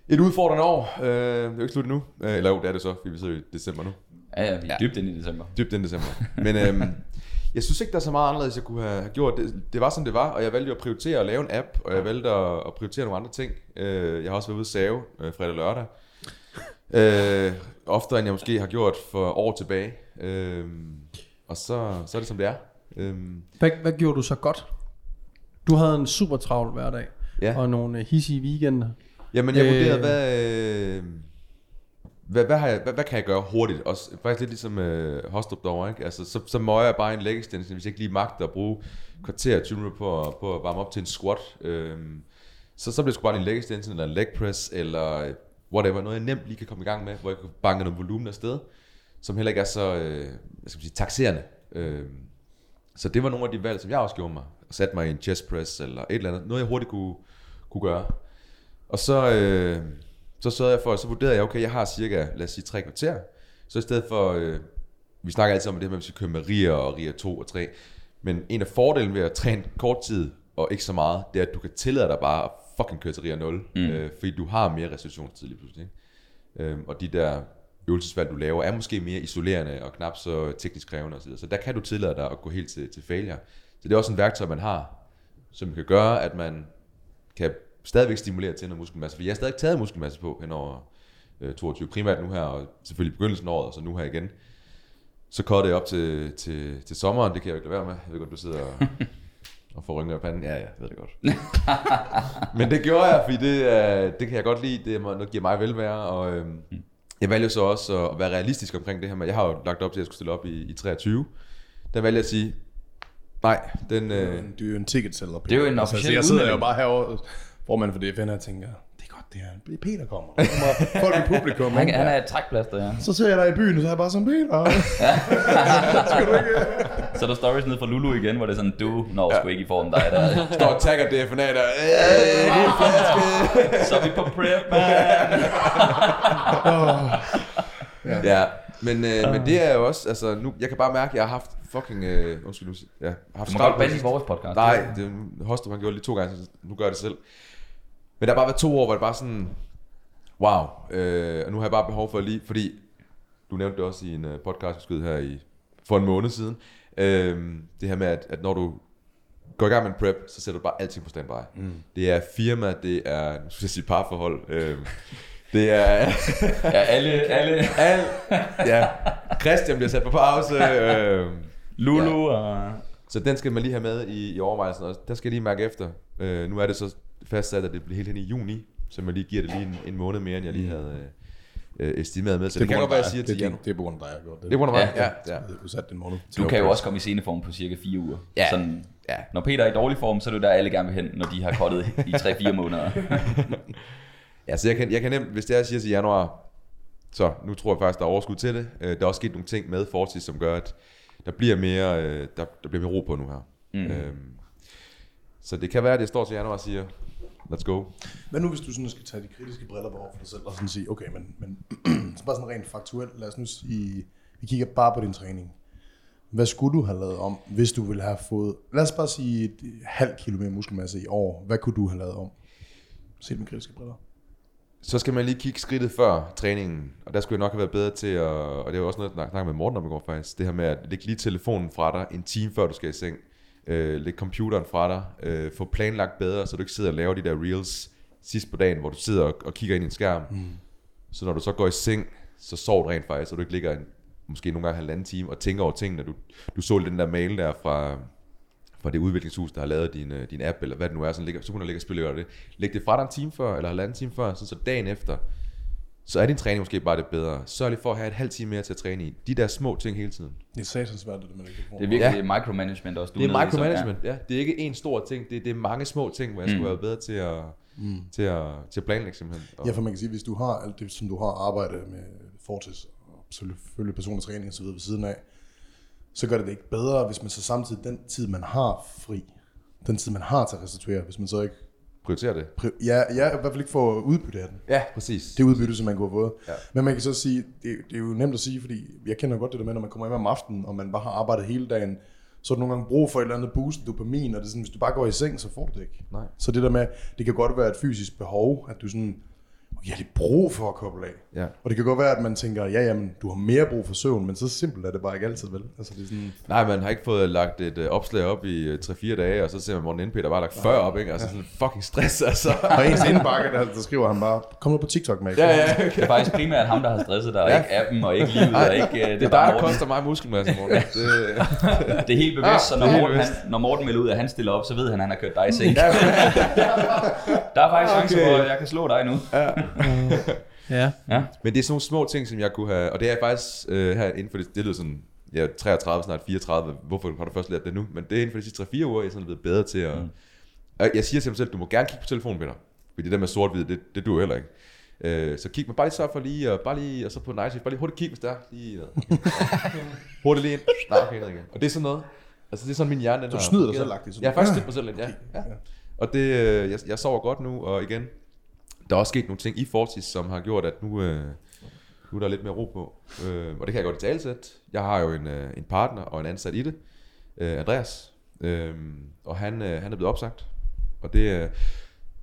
et udfordrende år. Øh, det er jo ikke slut nu. Øh, eller jo, det er det så, fordi vi sidder i december nu. Ja, ja, vi er Ja. dybt inde i december. Dybt ind i december. Men øh, jeg synes ikke, der er så meget anderledes, jeg kunne have have gjort. Det, det var, som det var, og jeg valgte jo at prioritere at lave en app, og jeg valgte at, at prioritere nogle andre ting. Øh, jeg har også været ude at save øh, fredag og lørdag. Øh, oftere end jeg måske har gjort for år tilbage. Øh, og så, så er det som det er. Øh, Hvad, hvad gjorde du så godt? Du havde en super travl hverdag, ja. og nogle øh, hissige weekender. Jamen, jeg Øh. vurderede, hvad, øh, hvad, hvad, har jeg, hvad, hvad kan jeg gøre hurtigt? Også, faktisk lidt ligesom øh, Hostrup derovre, ikke? Altså, så, så må jeg bare en leg extension, hvis jeg ikke lige magter at bruge kvarter 20 minutter på, at- på at varme op til en squat. Øh, så, så bliver det sgu bare en leg extension, eller en leg press, eller whatever. Noget, jeg nemt lige kan komme i gang med, hvor jeg kan banke noget volumen afsted, som heller ikke er så øh, hvad skal man sige, taxerende. Øh, så det var nogle af de valg, som jeg også gjorde mig. Og satte mig i en chest press, eller et eller andet. Noget, jeg hurtigt kunne, kunne gøre. Og så, øh, så sørgede jeg for, så vurderede jeg, okay, jeg har cirka, lad os sige, tre kvarter. Så i stedet for, øh, vi snakker altid om det her med, at vi skal køre med riger og riger 2 og 3. Men en af fordelen ved at træne kort tid, og ikke så meget, det er, at du kan tillade dig bare at fucking køre til RIA 0. Mm. Øh, fordi du har mere restitutionstid lige pludselig. Ikke? Øh, og de der øvelsesvalg, du laver, er måske mere isolerende og knap så teknisk krævende osv. Så der kan du tillade dig at gå helt til, til failure. Så det er også en værktøj, man har, som kan gøre, at man kan stadigvæk stimulere til noget muskelmasse. For jeg har stadig taget muskelmasse på hen over øh, 22, primært nu her, og selvfølgelig begyndelsen af året, og så nu her igen. Så kortede jeg op til, til, til sommeren, det kan jeg jo ikke lade være med. Jeg ved godt, du sidder og, og får rynker i panden. Ja, ja, jeg ved det godt. Men det gjorde jeg, fordi det, øh, det kan jeg godt lide. Det er noget giver mig velvære, og øhm, jeg valgte så også at være realistisk omkring det her. Men jeg har jo lagt op til, at jeg skulle stille op i, i 23. Der valgte jeg at sige, nej, den... Øh, Det er jo en ticket seller. Det er jo en altså, officiel så jeg sidder jo bare herovre, formand for DFN, og tænker, det er er Peter kommer. Der kommer folk i publikum. Han, han er et trækplaster, ja. Så ser jeg dig i byen, og så er jeg bare sådan, Peter. Skal du ikke? Så er der stories nede fra Lulu igen, hvor det er sådan, du når sgu ikke i form dig der. står og tagger DFNA der. Øh. Så er vi på prep, man. Ja, men, øh, men det er jo også, altså nu, jeg kan bare mærke, at jeg har haft fucking, øh, undskyld ja, har haft Du må godt bande i vores podcast. Nej, det, Hostrup han gjorde det lige to gange, så nu gør jeg det selv. Men der har bare været to år, hvor det bare sådan, wow, øh, og nu har jeg bare behov for lige, fordi du nævnte det også i en uh, podcast, vi her i, for en måned siden, øh, det her med, at, at når du går i gang med en prep, så sætter du bare alting på standby. Mm. Det er firma, det er, nu skal jeg sige parforhold, øh, det er, Ja, alle, alle. Al, ja, Christian bliver sat på pause. Øh, Lulu og... så den skal man lige have med i, i overvejelsen, og der skal jeg lige mærke efter. Øh, nu er det så fastsat, at det bliver helt hen i juni, så man lige giver det lige en, en måned mere, end jeg lige havde øh, øh, estimeret med. Så det, det kan godt være, at jeg siger det, til det, det er på grund af dig, jeg har gjort det. Det må være, Ja. ja, ja. Det er sat den måned. Du kan jo også komme i sceneform på cirka 4 uger. Ja. Sådan, Ja. Når Peter er i dårlig form, så er det der, alle gerne vil hen, når de har kottet i 3-4 måneder. Ja, så jeg kan, jeg kan nemt, hvis det er, jeg siger til januar, så nu tror jeg faktisk, der er overskud til det. Øh, der er også sket nogle ting med Fortis, som gør, at der bliver mere, øh, der, der bliver mere ro på nu her. Mm. Øhm, så det kan være, at jeg står til januar og siger, let's go. Hvad nu, hvis du sådan skal tage de kritiske briller på over for dig selv, og sådan sige, okay, men, men så bare sådan rent faktuelt, lad os nu sige, vi kigger bare på din træning. Hvad skulle du have lavet om, hvis du ville have fået, lad os bare sige et halvt kilo mere muskelmasse i år. Hvad kunne du have lavet om? Se med kritiske briller. Så skal man lige kigge skridtet før træningen, og der skulle jeg nok have været bedre til at, og det er jo også noget, jeg snakker med Morten om i går faktisk, det her med at lægge lige telefonen fra dig en time før du skal i seng, øh, lægge computeren fra dig, øh, få planlagt bedre, så du ikke sidder og laver de der reels sidst på dagen, hvor du sidder og, og kigger ind i en skærm. Mm. Så når du så går i seng, så sover du rent faktisk, så du ikke ligger en, måske nogle gange halvanden time og tænker over tingene. Du, du så den der mail der fra, fra det udviklingshus, der har lavet din, øh, din app, eller hvad det nu er, sådan ligger, så kunne du ligge og spille det. Læg det fra dig en time før, eller halvanden time før, sådan så dagen efter, så er din træning måske bare det bedre. Sørg lige for at have et halvt time mere til at træne i. De der små ting hele tiden. Det er satans svært, det der med det. Det er virkelig ja. micromanagement også. Du Det er micromanagement, ja. Det er ikke en stor ting, det, det er mange små ting, hvor jeg skulle være bedre til at, mm. til at, til at planlægge simpelthen. Og, Ja, for man kan sige, hvis du har alt det, som du har arbejdet med Fortis, og selvfølgelig personlig træning og så videre ved siden af, så gør det det ikke bedre, hvis man så samtidig den tid, man har fri, den tid, man har til at restituere, hvis man så ikke, prioritere det. pri- ja, ja, i hvert fald ikke får udbytte af den. Ja, præcis. Det udbytte, som man kunne have fået. Ja. Men man kan så sige, det, det er jo nemt at sige, fordi jeg kender godt det der med, når man kommer hjem om aftenen, og man bare har arbejdet hele dagen, så er du nogle gange brug for et eller andet boost dopamin, og det er sådan, hvis du bare går i seng, så får du det ikke. Nej. Så det der med, det kan godt være et fysisk behov, at du sådan, jeg har lige brug for at koble af. Ja. Og det kan godt være, at man tænker, ja, jamen, du har mere brug for søvn, men så simpelt er det bare ikke altid, vel? Altså, det er sådan, Nej, man har ikke fået lagt et uh, opslag op i uh, 3-4 dage, og så ser man Morten NP, der bare har lagt 40 op, ikke? Altså sådan fucking stress, altså. og ens indbakke, der, der skriver han bare, kom nu på TikTok, Max. ja, ja, okay. Det er faktisk primært ham, der har stresset dig, og Ja. ikke appen, og ikke livet, og ikke... øh, Det er bare dig, der koster mig muskelmasse, Morten. Det, Det er helt bevidst, så når det er helt Morten, bevidst. han, når Morten melder ud, at han stiller op, så ved han, at han har kørt dig i seng. Der er faktisk chance Okay. for, at jeg kan slå dig nu. Ja. Ja. Men det er sådan nogle små ting, som jeg kunne have, og det er faktisk øh, her inden for det, det lyder sådan, ja, 33, snart 34, hvorfor har du først lært det nu? Men det er inden for de sidste 3-4 uger, jeg er sådan blevet bedre til at, mm. og jeg siger til mig selv, du må gerne kigge på telefonen, Peter, fordi det der med sort-hvid, det, det duer heller ikke. Øh, så kig mig bare lige så for lige, og bare lige, og så på night shift, bare lige hurtigt kig, hvis der er. Lige, øh, hurtigt lige ind. Nej, okay, igen. Og det er sådan noget. Altså det er sådan min hjerne, den Du snyder dig selv, lagt Jeg har faktisk snydt mig selv lidt, ja. ja. Og det, øh, jeg, jeg sover godt nu, og igen, der er også sket nogle ting i Fortis, som har gjort, at nu, øh, nu er der lidt mere ro på. Øh, og det kan jeg godt i talesæt. Jeg har jo en, øh, en partner og en ansat i det, øh, Andreas. Øh, og han, øh, han er blevet opsagt. Og det, øh,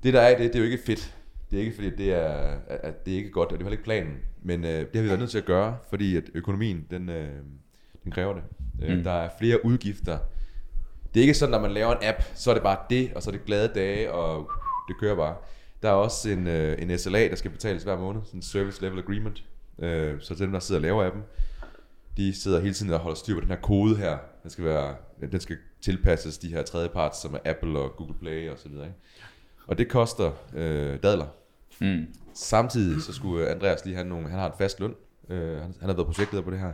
det der er det, det er jo ikke fedt. Det er ikke fordi, det er, at det er ikke godt, og det er heller ikke planen. Men øh, det har vi været nødt til at gøre, fordi at økonomien, den, øh, den kræver det. Øh, Mm. Der er flere udgifter. Det er ikke sådan, når man laver en app, så er det bare det, og så er det glade dage, og det kører bare. Der er også en, øh, en SLA, der skal betales hver måned, sådan en Service Level Agreement. Øh, så dem, der sidder og laver appen, de sidder hele tiden og holder styr på den her kode her. Den skal, være, den skal tilpasses de her tredjeparts, som er Apple og Google Play og så videre. Ikke? Og det koster øh, dadler. Mm. Samtidig så skulle Andreas lige have nogle, han har en fast løn. Øh, han, han har været projektleder på det her.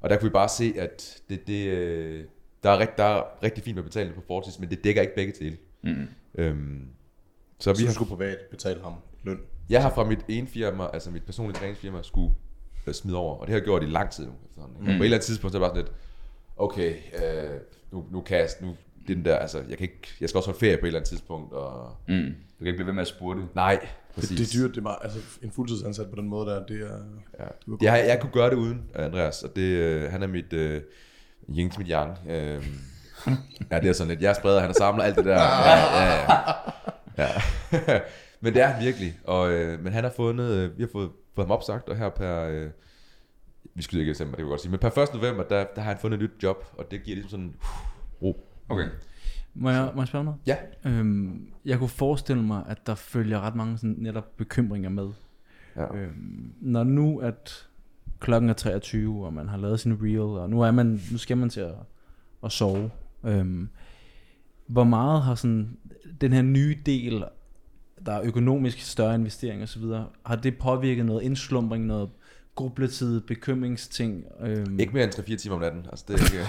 Og der kunne vi bare se, at det, det, øh, der, er rigt, der er rigtig fint med betaling på Fortis, men det dækker ikke begge dele. Mm. Øhm, så vi har, skulle privat betale ham løn. jeg har fra mit ene firma, altså mit personlige træningsfirma, skulle øh, smide over. Og det har jeg gjort i lang tid nu. Og Mm. På et eller andet tidspunkt, så er det bare sådan lidt, okay, øh, nu, nu kan jeg, nu, det den der, altså, jeg, kan ikke, jeg skal også holde ferie på et eller andet tidspunkt. Og, Mm. Du kan ikke blive ved med at spurte. nej, Det, præcis. det er dyrt, det er meget, altså en fuldtidsansat på den måde der, det er... Ja. Du er Jeg, jeg kunne gøre det uden Andreas, og det, øh, han er mit øh, yin til mit yang. Øh, ja, det er sådan lidt, jeg spreder, han samler alt det der. Ja, ja, ja. Ja. men det er han virkelig, og, øh, men han har fundet, øh, vi har fået, fået ham opsagt, og her per, øh, vi skulle ikke december, det kan jeg godt sige, men per 1. november, der, der har han fundet et nyt job, og det giver ligesom sådan uh, ro. Okay. Må jeg, må jeg spørge om noget? Ja. Øhm, jeg kunne forestille mig, at der følger ret mange sådan netop bekymringer med. Ja. Øhm, når nu at klokken er 23, og man har lavet sin reel, og nu, er man, nu skal man til at, at sove. Øhm, hvor meget har sådan den her nye del, der er økonomisk større investering osv., har det påvirket noget indslumbring, noget grubletid, bekymringsting? Øhm, Ikke mere end 3-4 timer om natten, altså det er ikke,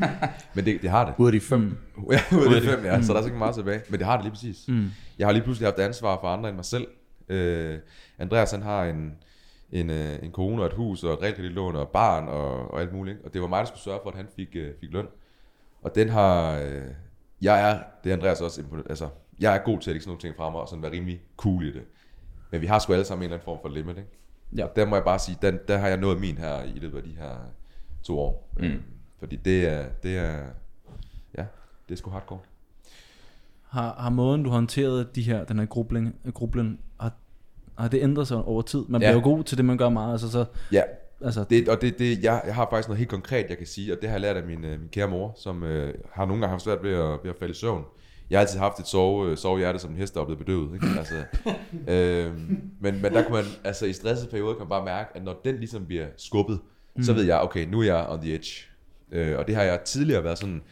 men det, det har det. Ud af de fem. Mm. Ja, ud af de fem, ja. Så der er så ikke meget tilbage. Men det har det lige præcis. Mm. Jeg har lige pludselig haft ansvar for andre end mig selv. Øh, Andreas han har en, en, øh, en kone og et hus og et realkreditlån og et barn og, og alt muligt. ikke? Og det var mig, der skulle sørge for, at han fik, øh, fik løn. Og den har... Øh, jeg er, det er Andreas også altså, jeg er god til at lægge sådan nogle ting frem og sådan være rimelig cool i det. Men vi har sgu alle sammen en eller anden form for limit, ikke? Ja. Og der må jeg bare sige, den, der har jeg nået min her i løbet af de her to år. Mm. Øh, Fordi det er, det er, ja, det er sgu hardcore. Har, har måden, du håndterede de her, den her grubling, grublen, har, har det ændret sig over tid? Man Ja. bliver jo god til det, man gør meget. Altså, så, Ja, altså, Det, og det, det, jeg, jeg har faktisk noget helt konkret, jeg kan sige, og det har jeg lært af min, øh, min kære mor, som øh, har nogle gange haft svært ved at, ved at falde i søvn. Jeg har altid haft et sove, øh, sovehjerte, som en hest, der er blevet bedøvet. Ikke? Altså, øh, men, men der kunne man, altså i stressede perioder, kan man bare mærke, at når den ligesom bliver skubbet, mm. så ved jeg, okay, nu er jeg on the edge. Øh, og det har jeg tidligere været sådan,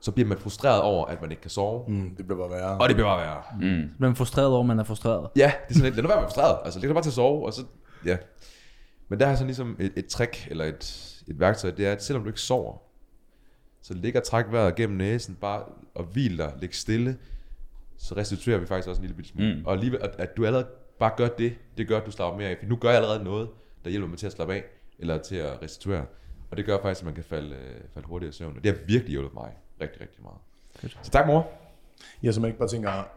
så bliver man frustreret over, at man ikke kan sove. Mm. Det bliver bare værre. Og det bliver bare værre. Mm. bliver man frustreret over, at man er frustreret. Ja, det er sådan lidt, lad nu være med frustreret. Altså, læg dig bare til at sove, og så, ja. Men der er sådan ligesom et, et trick, eller et, et værktøj, det er, at selvom du ikke sover, så ligg og træk vejret gennem næsen, bare og hvil dig, læg stille, så restituerer vi faktisk også en lille bitte smule. Mm. Og alligevel, at, at, du allerede bare gør det, det gør, at du slapper mere af. For nu gør jeg allerede noget, der hjælper mig til at slappe af, eller til at restituere. Og det gør faktisk, at man kan falde, øh, falde hurtigere i søvn. Og det har virkelig hjulpet mig rigtig, rigtig meget. Fedt. Så tak mor. Jeg som ikke bare tænker,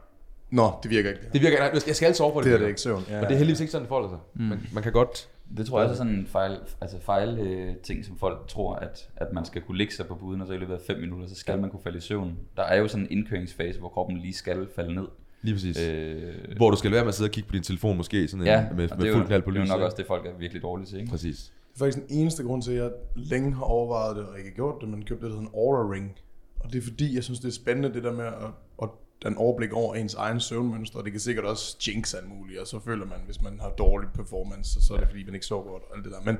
nå, det virker ikke. Det virker, nej, jeg skal altid sove for det. Det er det ikke søvn. Ja, Og det er heldigvis ikke sådan, det forholder sig. Mm. Man, man kan godt Det tror jeg også er sådan en fejl, altså fejl øh, ting, som folk tror, at, at man skal kunne ligge sig på buden, og så i løbet af 5 minutter, så skal man kunne falde i søvn. Der er jo sådan en indkøringsfase, hvor kroppen lige skal falde ned. Lige præcis. Øh, Hvor du skal være med at sidde og kigge på din telefon måske, sådan ja, en, med, med er fuld jo, knald på det er lys. jo nok også det, folk er virkelig dårlige til, ikke? Præcis. Det er faktisk den eneste grund til, at jeg længe har overvejet det, og ikke gjort det, men købte det, der hedder en Aura Ring. Og det er fordi, jeg synes, det er spændende, det der med at, at den overblik over ens egen søvnmønster, og det kan sikkert også jinx alt muligt, og så føler man, hvis man har dårlig performance, så, er det fordi, man ikke sover godt og alt det der. Men,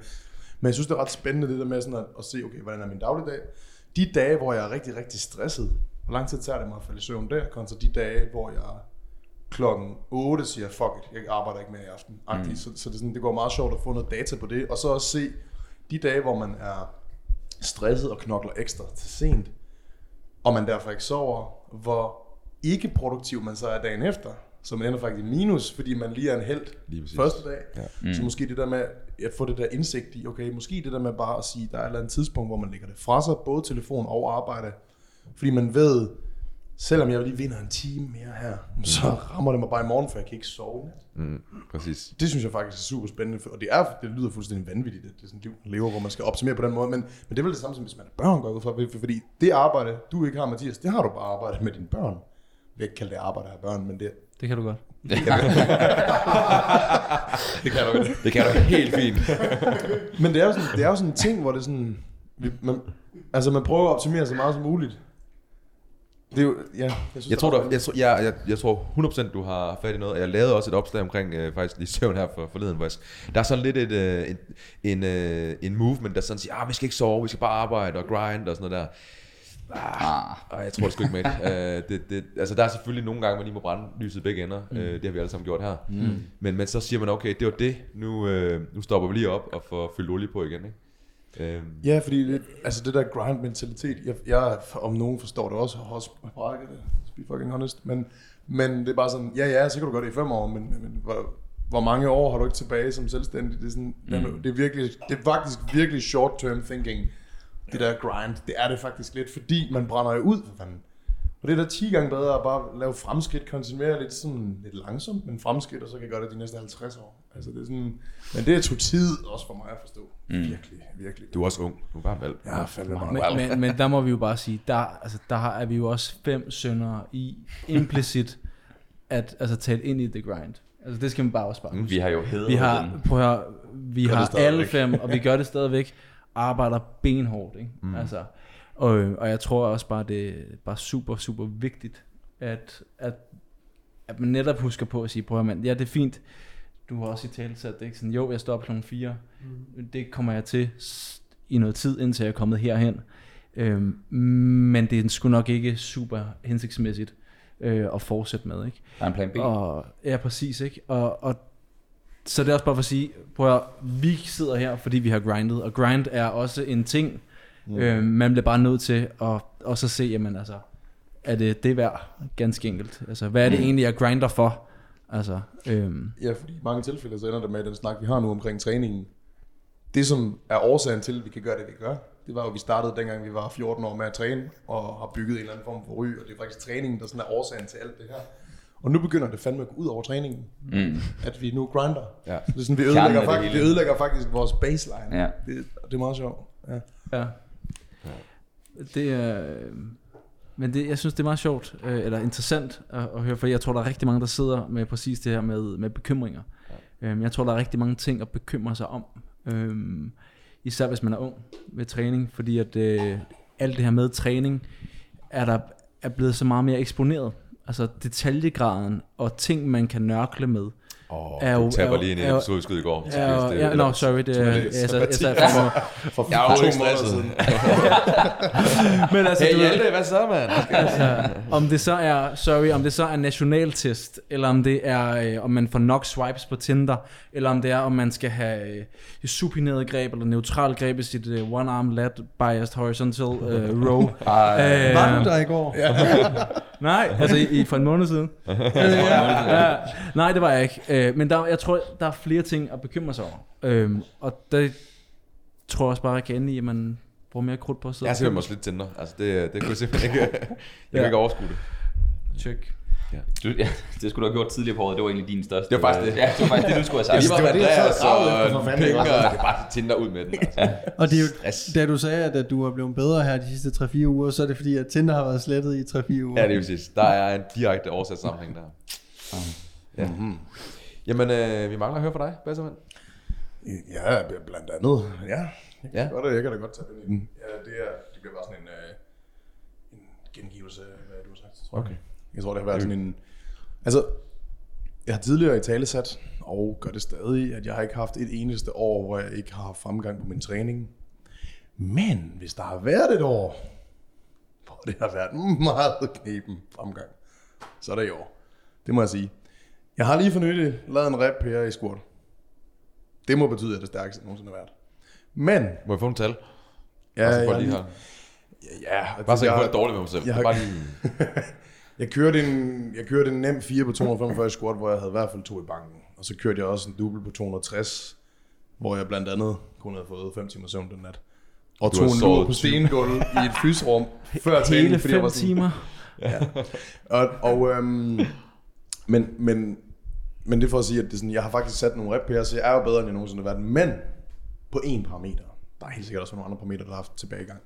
men jeg synes, det er ret spændende, det der med sådan at, at se, okay, hvordan er min dagligdag? De dage, hvor jeg er rigtig, rigtig stresset, hvor lang tid tager det mig at falde i søvn der, kontra de dage, hvor jeg klokken 8 siger, fuck it, jeg arbejder ikke mere i aften. Mm. Så, så det, sådan, det går meget sjovt at få noget data på det, og så også se de dage, hvor man er stresset og knokler ekstra til sent, og man derfor ikke sover, hvor ikke produktiv man så er dagen efter. Så man ender faktisk i minus, fordi man lige er en held Lige præcis. første dag. Ja. Mm. Så måske det der med at få det der indsigt i, okay, måske det der med bare at sige, der er et eller andet tidspunkt, hvor man lægger det fra sig, både telefon og arbejde, fordi man ved, selvom jeg lige vinder en time mere her, så rammer det mig bare i morgen, for jeg kan ikke sove. Mm, præcis. Det synes jeg faktisk er super spændende, for- og det, er, det lyder fuldstændig vanvittigt, det, det er sådan et liv, man lever, hvor man skal optimere på den måde, men, men det er vel det samme som hvis man er børn går ud fra, for- fordi det arbejde, du ikke har, Mathias, det har du bare arbejdet med dine børn. Jeg vil ikke kalde det arbejde have børn, men det, Det kan du godt. Det kan du Det kan du helt fint. Men det er jo sådan, det er jo sådan en ting, hvor det er sådan... Vi, man, altså, man prøver at optimere så meget som muligt. Det er jo, ja, jeg, synes, Jeg tror, du, jeg, tror- jeg, jeg, jeg tror 100% du har fat i noget. Jeg lavede også et opslag omkring øh, faktisk lige søvn her for, forleden. Hvor jeg, der er sådan lidt et, øh, en, en, øh, en movement, der sådan siger, ah, vi skal ikke sove, vi skal bare arbejde og grind og sådan noget der. Ah, ah, jeg tror det sgu ikke med. uh, det, det, altså der er selvfølgelig nogle gange, man lige må brænde lyset begge ender. Mm. Uh, det har vi alle sammen gjort her. Mm. Men, men så siger man, okay, det var det. Nu, uh, nu stopper vi lige op og får fyldt olie på igen. Ikke? Uh, Ja, fordi det, altså det der grind-mentalitet, jeg, jeg, om nogen forstår det også, har også brækket det, to be fucking honest, men, men det er bare sådan, ja ja, så kan du gøre det i fem år, men, men hvor, hvor mange år har du ikke tilbage som selvstændig? Det er, sådan, mm. det er, virkelig, det er faktisk virkelig short-term thinking, det der grind. Det er det faktisk lidt, fordi man brænder jo ud, for fanden. Og det er da 10 gange bedre at bare lave fremskridt, koncentrere lidt sådan lidt langsomt, men fremskridt, og så kan jeg gøre det de næste 50 år. Altså det er sådan, men det tog tid også for mig at forstå. Mm. Virkelig, virkelig. du er også ung. Du er bare valg. Ja, fandme meget. Men, men, men der må vi jo bare sige, der, altså, der er vi jo også fem sønder i implicit at altså, tale ind i the grind. Altså det skal man bare også bare Vi huske. har jo hedret Vi har, den. prøv at høre, vi det har alle fem, og vi gør det stadigvæk, arbejder benhårdt. Ikke? Mm. Altså, og, og jeg tror også bare, det er bare super, super vigtigt, at, at, at man netop husker på at sige, prøv at mand, ja det er fint, du har også i tale sat det, ikke? Sådan, jo, jeg står op klokken 4, mm. det kommer jeg til i noget tid, indtil jeg er kommet herhen. Øhm, men det er sgu nok ikke super hensigtsmæssigt øh, at fortsætte med, ikke? Der er en plan B. Og, ja, præcis, ikke? Og, og så det er også bare for at sige, prøv at, vi sidder her, fordi vi har grindet, og grind er også en ting, mm. øh, man bliver bare nødt til at, og så se, jamen altså, er det det værd, ganske enkelt. Altså, hvad er det egentlig, jeg grinder for? Altså, øhm, Ja, fordi i mange tilfælde så ender det med at den snak, vi har nu omkring træningen. Det, som er årsagen til, at vi kan gøre det, vi gør, det var jo, at vi startede dengang, vi var 14 år med at træne, og har bygget en eller anden form for ry, og det er faktisk træningen, der sådan er årsagen til alt det her. Og nu begynder det fandme at gå ud over træningen, Mm. at vi nu grinder. Ja. Så det er sådan, vi ødelægger, faktisk, vi ødelægger faktisk vores baseline. Ja. Det, det er meget sjovt. Ja. ja. Det er... øh, Men det, jeg synes, det er meget sjovt, øh, eller interessant at, at høre, for jeg tror, der er rigtig mange, der sidder med præcis det her med, med bekymringer. Øhm, Jeg tror, der er rigtig mange ting at bekymre sig om. Øhm, især hvis man er ung ved træning, fordi at øh, alt det her med træning er der er blevet så meget mere eksponeret. Altså detaljegraden og ting, man kan nørkle med. Åh, Er du jo- taber er jo- lige en episode skud i går. Ja, ja, det- no, sorry, det er, jeg, jeg, For to ikke måneder stresset. siden. men altså, Hey du Hjalte, hvad så, mand? altså, om det så er, sorry, om det så er nationaltest, eller om det er, øh, om man får nok swipes på Tinder, eller om det er, om man skal have øh, supineret greb, eller neutral greb i sit øh, one arm lat biased horizontal øh, row. Ej, Øh, Var du der i går? Ja. Nej, altså i, i, for en måned siden. ja. Nej, det var jeg ikke. Øh, men der, jeg tror, der er flere ting at bekymre sig over. Øhm, og det tror jeg også bare, jeg kan ende i, at man bruger mere krudt på at sidde Jeg ser mig lidt Tinder. Altså, det, det kunne jeg simpelthen ikke... Jeg kan Ja. ikke overskue det. Check. du, ja, det skulle du have gjort tidligere på året. Det var egentlig din største. Det var faktisk det. Ja, det var faktisk det, du skulle have sagt. Var det var det, jeg sad Andreas og. Penge, og det er bare Tinder ud med den. Altså. Og det er jo, Stress. da du sagde, at, du er blevet bedre her de sidste 3-4 uger, så er det fordi, at Tinder har været slettet i 3-4 uger. Ja, det er præcis. Der er en direkte oversat sammenhæng der. Ja. Mhm. Jamen, øh, vi mangler at høre fra dig, Bassermand. Ja, blandt andet. Ja, jeg kan, Ja. Godt, jeg kan da godt tage den i den. Ja, det, er, det bliver bare sådan en, øh, en gengivelse af, hvad du har sagt, tror jeg. Okay. Jeg tror, det har været sådan en... Altså, jeg har tidligere i tale sat, og gør det stadig, at jeg har ikke haft et eneste år, hvor jeg ikke har haft fremgang på min træning. Men hvis der har været et år, hvor det har været meget knepen fremgang, så er det i år. Det må jeg sige. Jeg har lige for nylig lavet en rep her i squat. Det må betyde, at det er stærkeste, jeg nogensinde har været. Men, Må jeg få en tal? ja, Bare så for jeg, lige her. ja, altså, Bare så jeg jeg, det dårligt med mig selv. jeg har- Bare lige... jeg kørte en, jeg kørte en nem 4 på 245 i squat, hvor jeg havde i hvert fald to i banken. Og så kørte jeg også en double på 260, hvor jeg blandt andet kun havde fået 5 timer søvn den nat. Og Du tog har en lur på stengulv i et fysrum før Hele træning, fordi jeg fem var sådan, timer. Og, og øhm, men, men, men det er for at sige, at det er sådan, jeg har faktisk sat nogle rep her, så jeg er jo bedre, end jeg nogensinde har været. Men på én parameter. Der er helt sikkert også nogle andre parametre, der har haft tilbagegang.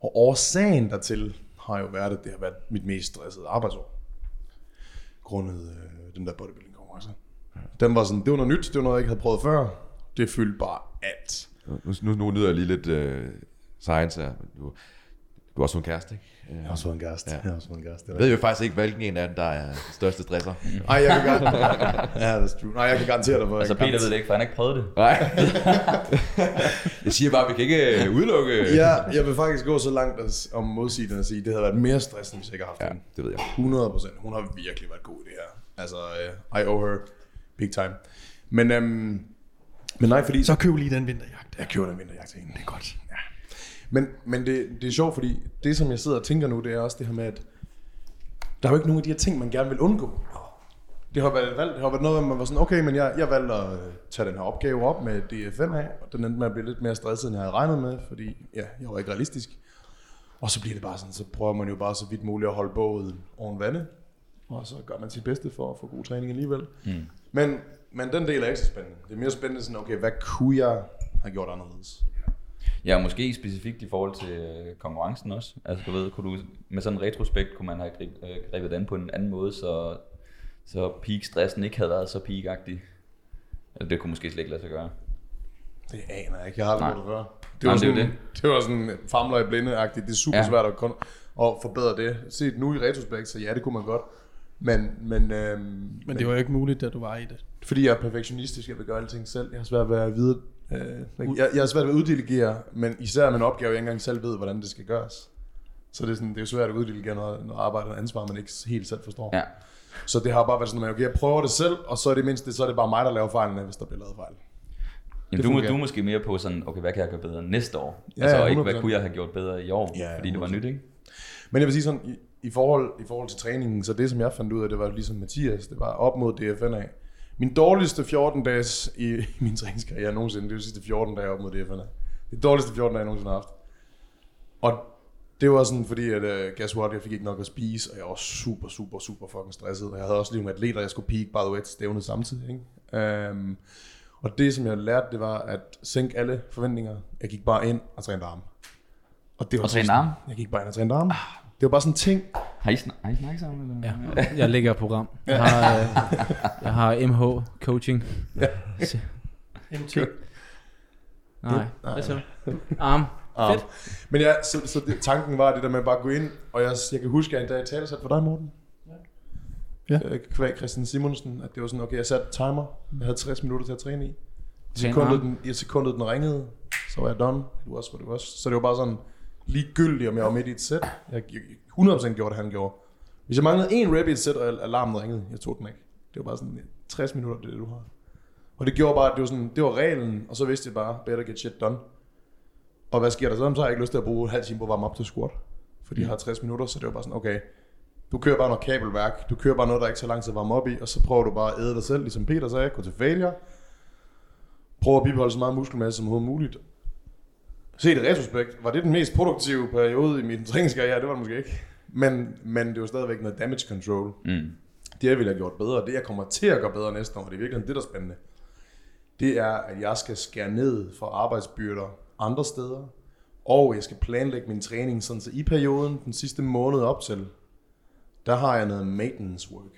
Og årsagen dertil har jo været, at det har været mit mest stressede arbejdsår. grundet øh, den der bodybuilding konkurrence. Den var sådan, det var noget nyt, det var noget, jeg ikke havde prøvet før. Det fyldte bare alt. Nu, nu, nu nyder jeg lige lidt øh, science her. Du, du har også en kæreste, ikke? Jeg har også fået en kæreste. Ja. Jeg har også fået en kæreste. Jeg ved jo faktisk ikke, hvilken en af dem, der er den største stresser. Nej, jeg kan garantere ja, that's true. Nej, jeg kan garantere dig for, Altså Peter ved det ikke, for han har ikke prøvet det. Nej. jeg siger bare, at vi kan ikke øh, udelukke... Ja, jeg vil faktisk gå så langt at, om modsiden at sige, det havde været mere stressende, hvis jeg ikke havde haft ja, det ved jeg. 100 procent. Hun har virkelig været god i det her. Altså, uh, I owe her big time. Men, um, men nej, fordi... Så køb lige den vinterjagt. Jeg køber den vinterjagt til hende. Det er godt. Ja. Men, men det, det er sjovt, fordi det, som jeg sidder og tænker nu, det er også det her med, at der er jo ikke nogen af de her ting, man gerne vil undgå. Det har været, valgt, det har været noget, hvor man var sådan, okay, men jeg, jeg valgte at tage den her opgave op med DFN af, og den endte med at blive lidt mere stresset, end jeg havde regnet med, fordi ja, jeg var ikke realistisk. Og så bliver det bare sådan, så prøver man jo bare så vidt muligt at holde båden oven vande, og så gør man sit bedste for at få god træning alligevel. Mm. Men, men den del er ikke så spændende. Det er mere spændende sådan, okay, hvad kunne jeg have gjort anderledes? Ja, måske specifikt i forhold til øh, konkurrencen også. Altså du ved, kunne du, med sådan en retrospekt kunne man have grib, øh, grebet det an på en anden måde, så, så peak-stressen ikke havde været så peak-agtig. Eller det kunne måske slet ikke lade sig gøre. Det aner jeg ikke. Jeg har aldrig Nej. gjort det før. Det Nej, var, det er sådan, jo det. det var sådan famler i blinde-agtigt. Det er super Ja. ja. svært at, kun, at forbedre det. Set nu i retrospekt, så ja, det kunne man godt. Men, men, øhm, Men det var jo ikke muligt, da du var i det. fordi jeg er perfektionistisk, jeg vil gøre alting selv. Jeg har svært ved at vide, øh, jeg, jeg har svært ved at uddelegere, men især med en opgave, jeg ikke engang selv ved, hvordan det skal gøres. Så det er, sådan, det er jo svært at uddelegere noget, noget arbejde og ansvar, man ikke helt selv forstår. Ja. Så det har bare været sådan, at okay, jeg prøver det selv, og så er det mindst det, så er det bare mig, der laver fejlene, hvis der bliver lavet fejl. Jamen, Det du, fungerer. du er måske mere på sådan, okay, hvad kan jeg gøre bedre næste år? Ja, altså, ja, ikke, hvad 100%. kunne jeg have gjort bedre i år, Ja, fordi det var 100%. nyt, ikke? Men jeg vil sige sådan, i, i, forhold, i forhold til træningen, så det som jeg fandt ud af, det var ligesom Mathias, det var op mod DFNA. Min dårligste 14 dages i, i min træningskarriere nogensinde, det er de sidste 14 dage op mod DFNA. Det dårligste 14 dage, jeg nogensinde har haft. Og det var sådan, fordi at, uh, guess what, jeg fik ikke nok at spise, og jeg var super, super, super fucking stresset. Og jeg havde også lige nogle atleter, jeg skulle peak, by the way, til stævnet samtidig. Ikke? Um, og det, som jeg lærte, det var at sænke alle forventninger. Jeg gik bare ind og trænede arme. Og det var Og trænede arme? Jeg gik bare ind og trænede arme. Det var bare sådan en ting, Har I, snak, har I snakket sammen? Eller? Ja, jeg lægger et program. Jeg har, øh, jeg har MH coaching. MT. Nej, hvad så? Arm. Arm. Men ja, så, så det, tanken var det der med at bare gå ind, og jeg, jeg kan huske, at jeg en dag talte for dig, Morten. Ja. Øh, Kvæg Christian Simonsen, at det var sådan, okay, jeg satte timer. Jeg havde 60 minutter til at træne i. I sekundet, den, I sekundet, den ringede, så var jeg done. Det var også, det var. Så det var bare sådan, ligegyldigt, om jeg var midt i et sæt. Jeg, jeg 100% gjorde det, han gjorde. Hvis jeg manglede en rep i et sæt, og alarmen ringede, jeg tog den ikke. Det var bare sådan, 60 minutter, det er det, du har. Og det gjorde bare, at det var, sådan, det var reglen, og så vidste jeg bare, better get shit done. Og hvad sker der så? Så har jeg ikke lyst til at bruge en halv time på at varme op til squat. Fordi jeg har 60 minutter, så det var bare sådan, okay, du kører bare noget kabelværk, du kører bare noget, der ikke så lang tid at varme op i, og så prøver du bare at æde dig selv, ligesom Peter sagde, gå til failure. Prøv at bibeholde så meget muskelmasse som overhovedet muligt. Set i retrospekt, var det den mest produktive periode i min træningskarriere? Det var det måske ikke. Men, men det var stadigvæk noget damage control. Mm. Det jeg ville have gjort bedre, det jeg kommer til at gøre bedre næste år, og det er virkelig det, der er spændende, det er, at jeg skal skære ned for arbejdsbyrder andre steder, og jeg skal planlægge min træning, sådan så i perioden, den sidste måned op til, der har jeg noget maintenance work.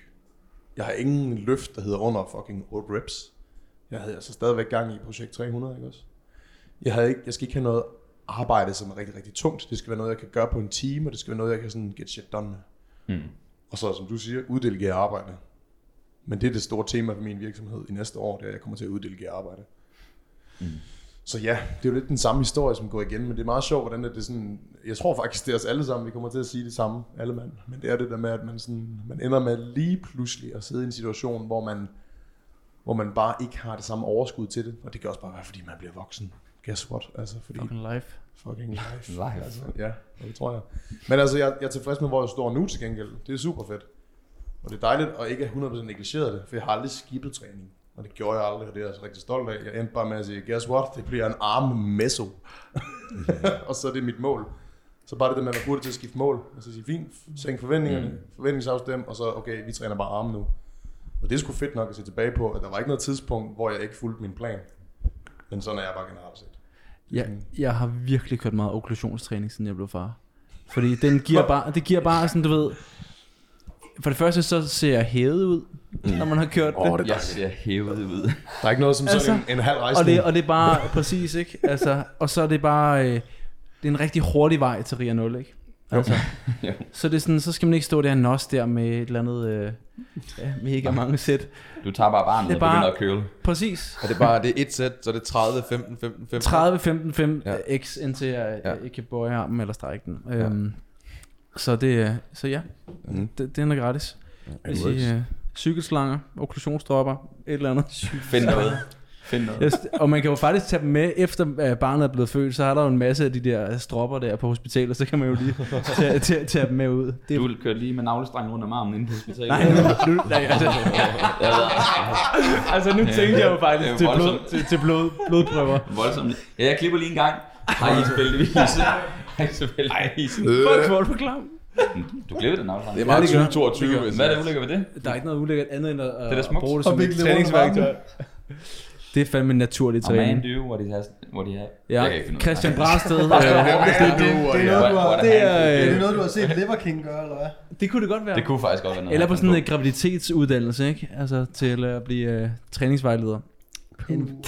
Jeg har ingen løft, der hedder under fucking 8 reps. Jeg havde altså stadigvæk gang i projekt 300, ikke også? Jeg, havde ikke, jeg skal ikke have noget arbejde, som er rigtig, rigtig tungt. Det skal være noget, jeg kan gøre på en time, og det skal være noget, jeg kan sådan get shit done med. Mm. Og så, som du siger, uddelegere arbejde. Men det er det store tema for min virksomhed i næste år, det er, at jeg kommer til at uddelegere arbejde. Mm. Så ja, det er jo lidt den samme historie, som går igen, men det er meget sjovt, hvordan det er sådan, jeg tror faktisk, det er os alle sammen, vi kommer til at sige det samme, alle mand. Men det er det der med, at man, sådan, man ender med lige pludselig at sidde i en situation, hvor man, hvor man bare ikke har det samme overskud til det. Og det kan også bare være, fordi man bliver voksen. Guess what? Altså, fordi Fucking life. fucking life. Life. Altså, ja, det tror jeg. Men altså, jeg, jeg er tilfreds med, hvor jeg står nu til gengæld. Det er super fedt. Og det er dejligt at ikke have 100% negligeret det, for jeg har aldrig skibet træning. Og det gjorde jeg aldrig, og det er jeg altså rigtig stolt af. Jeg endte bare med at sige, guess what? Det bliver en arm meso. og så er det mit mål. Så bare det der med at være hurtig til at skifte mål. Og så sige, fint, sænk forventningerne, mm. forventningsafstem, og så, okay, vi træner bare arme nu. Og det er sgu fedt nok at se tilbage på, at der var ikke noget tidspunkt, hvor jeg ikke fulgte min plan. Men sådan er jeg bare generelt set. Jeg, jeg har virkelig kørt meget okklusionstræning, siden jeg blev far. Fordi den giver bare, det giver bare sådan, du ved, for det første så ser jeg hævet ud, mm. når man har kørt Åh, det. det er Jeg ser hævet ud. Der er ikke noget som sådan Altså, en, en halv Og rejsning. det, og det er bare, præcis, ikke? Altså, og så er det bare, øh, det er en rigtig hurtig vej til Ria 0, ikke? Altså, Jo. så, det er sådan, så skal man ikke stå der og nos der med et eller andet øh, ja, mega mange sæt. Du tager bare barnet Det er og bare- begynder at køle. Præcis. Og det er bare, det er et sæt, så er det 30, 15, 15, 15. 30, 15, 5 Ja. ja. x, indtil jeg Ja. ja. ikke kan bøje armen eller strække den. Ja. Øhm, så det er- så ja, mm. det, den er gratis. it Hvis. I, øh, cykelslanger, okklusionsdropper, et eller andet. Find noget. Find noget. Yes, og man kan jo faktisk tage dem med, efter barnet er blevet født, så er der jo en masse af de der stropper der på hospitalet, så kan man jo lige tage, tage, tage dem med ud. Det er Du kørte lige med navlestrengen rundt om armen inde på hospitalet. Nej, nu, nu, nej, altså, altså nu tænkte jeg jo Det faktisk er til, blod, til, til blod, blodprøver. voldsomt. Ja, jeg klipper lige en gang. Har I? Har I tilfældigvis? Fuck, hvor er du klam. Du klippede den navlestrengen. Det er meget Ja, det gør. 2022. hvis- Hvad er det ulækkert ved det? Der er ikke noget ulækkert andet end at, er da at smukt. bruge det som et træningsværktøj. Det er fandme en naturlig A man træning. do what he has, what he has. Ja, Christian øh, Det, det, det, det, er noget, du har, set Liver King gøre, eller hvad? det kunne det godt være. Det kunne faktisk godt være noget. Eller på sådan en graviditetsuddannelse, ikke? Altså til at blive uh, træningsvejleder. En-.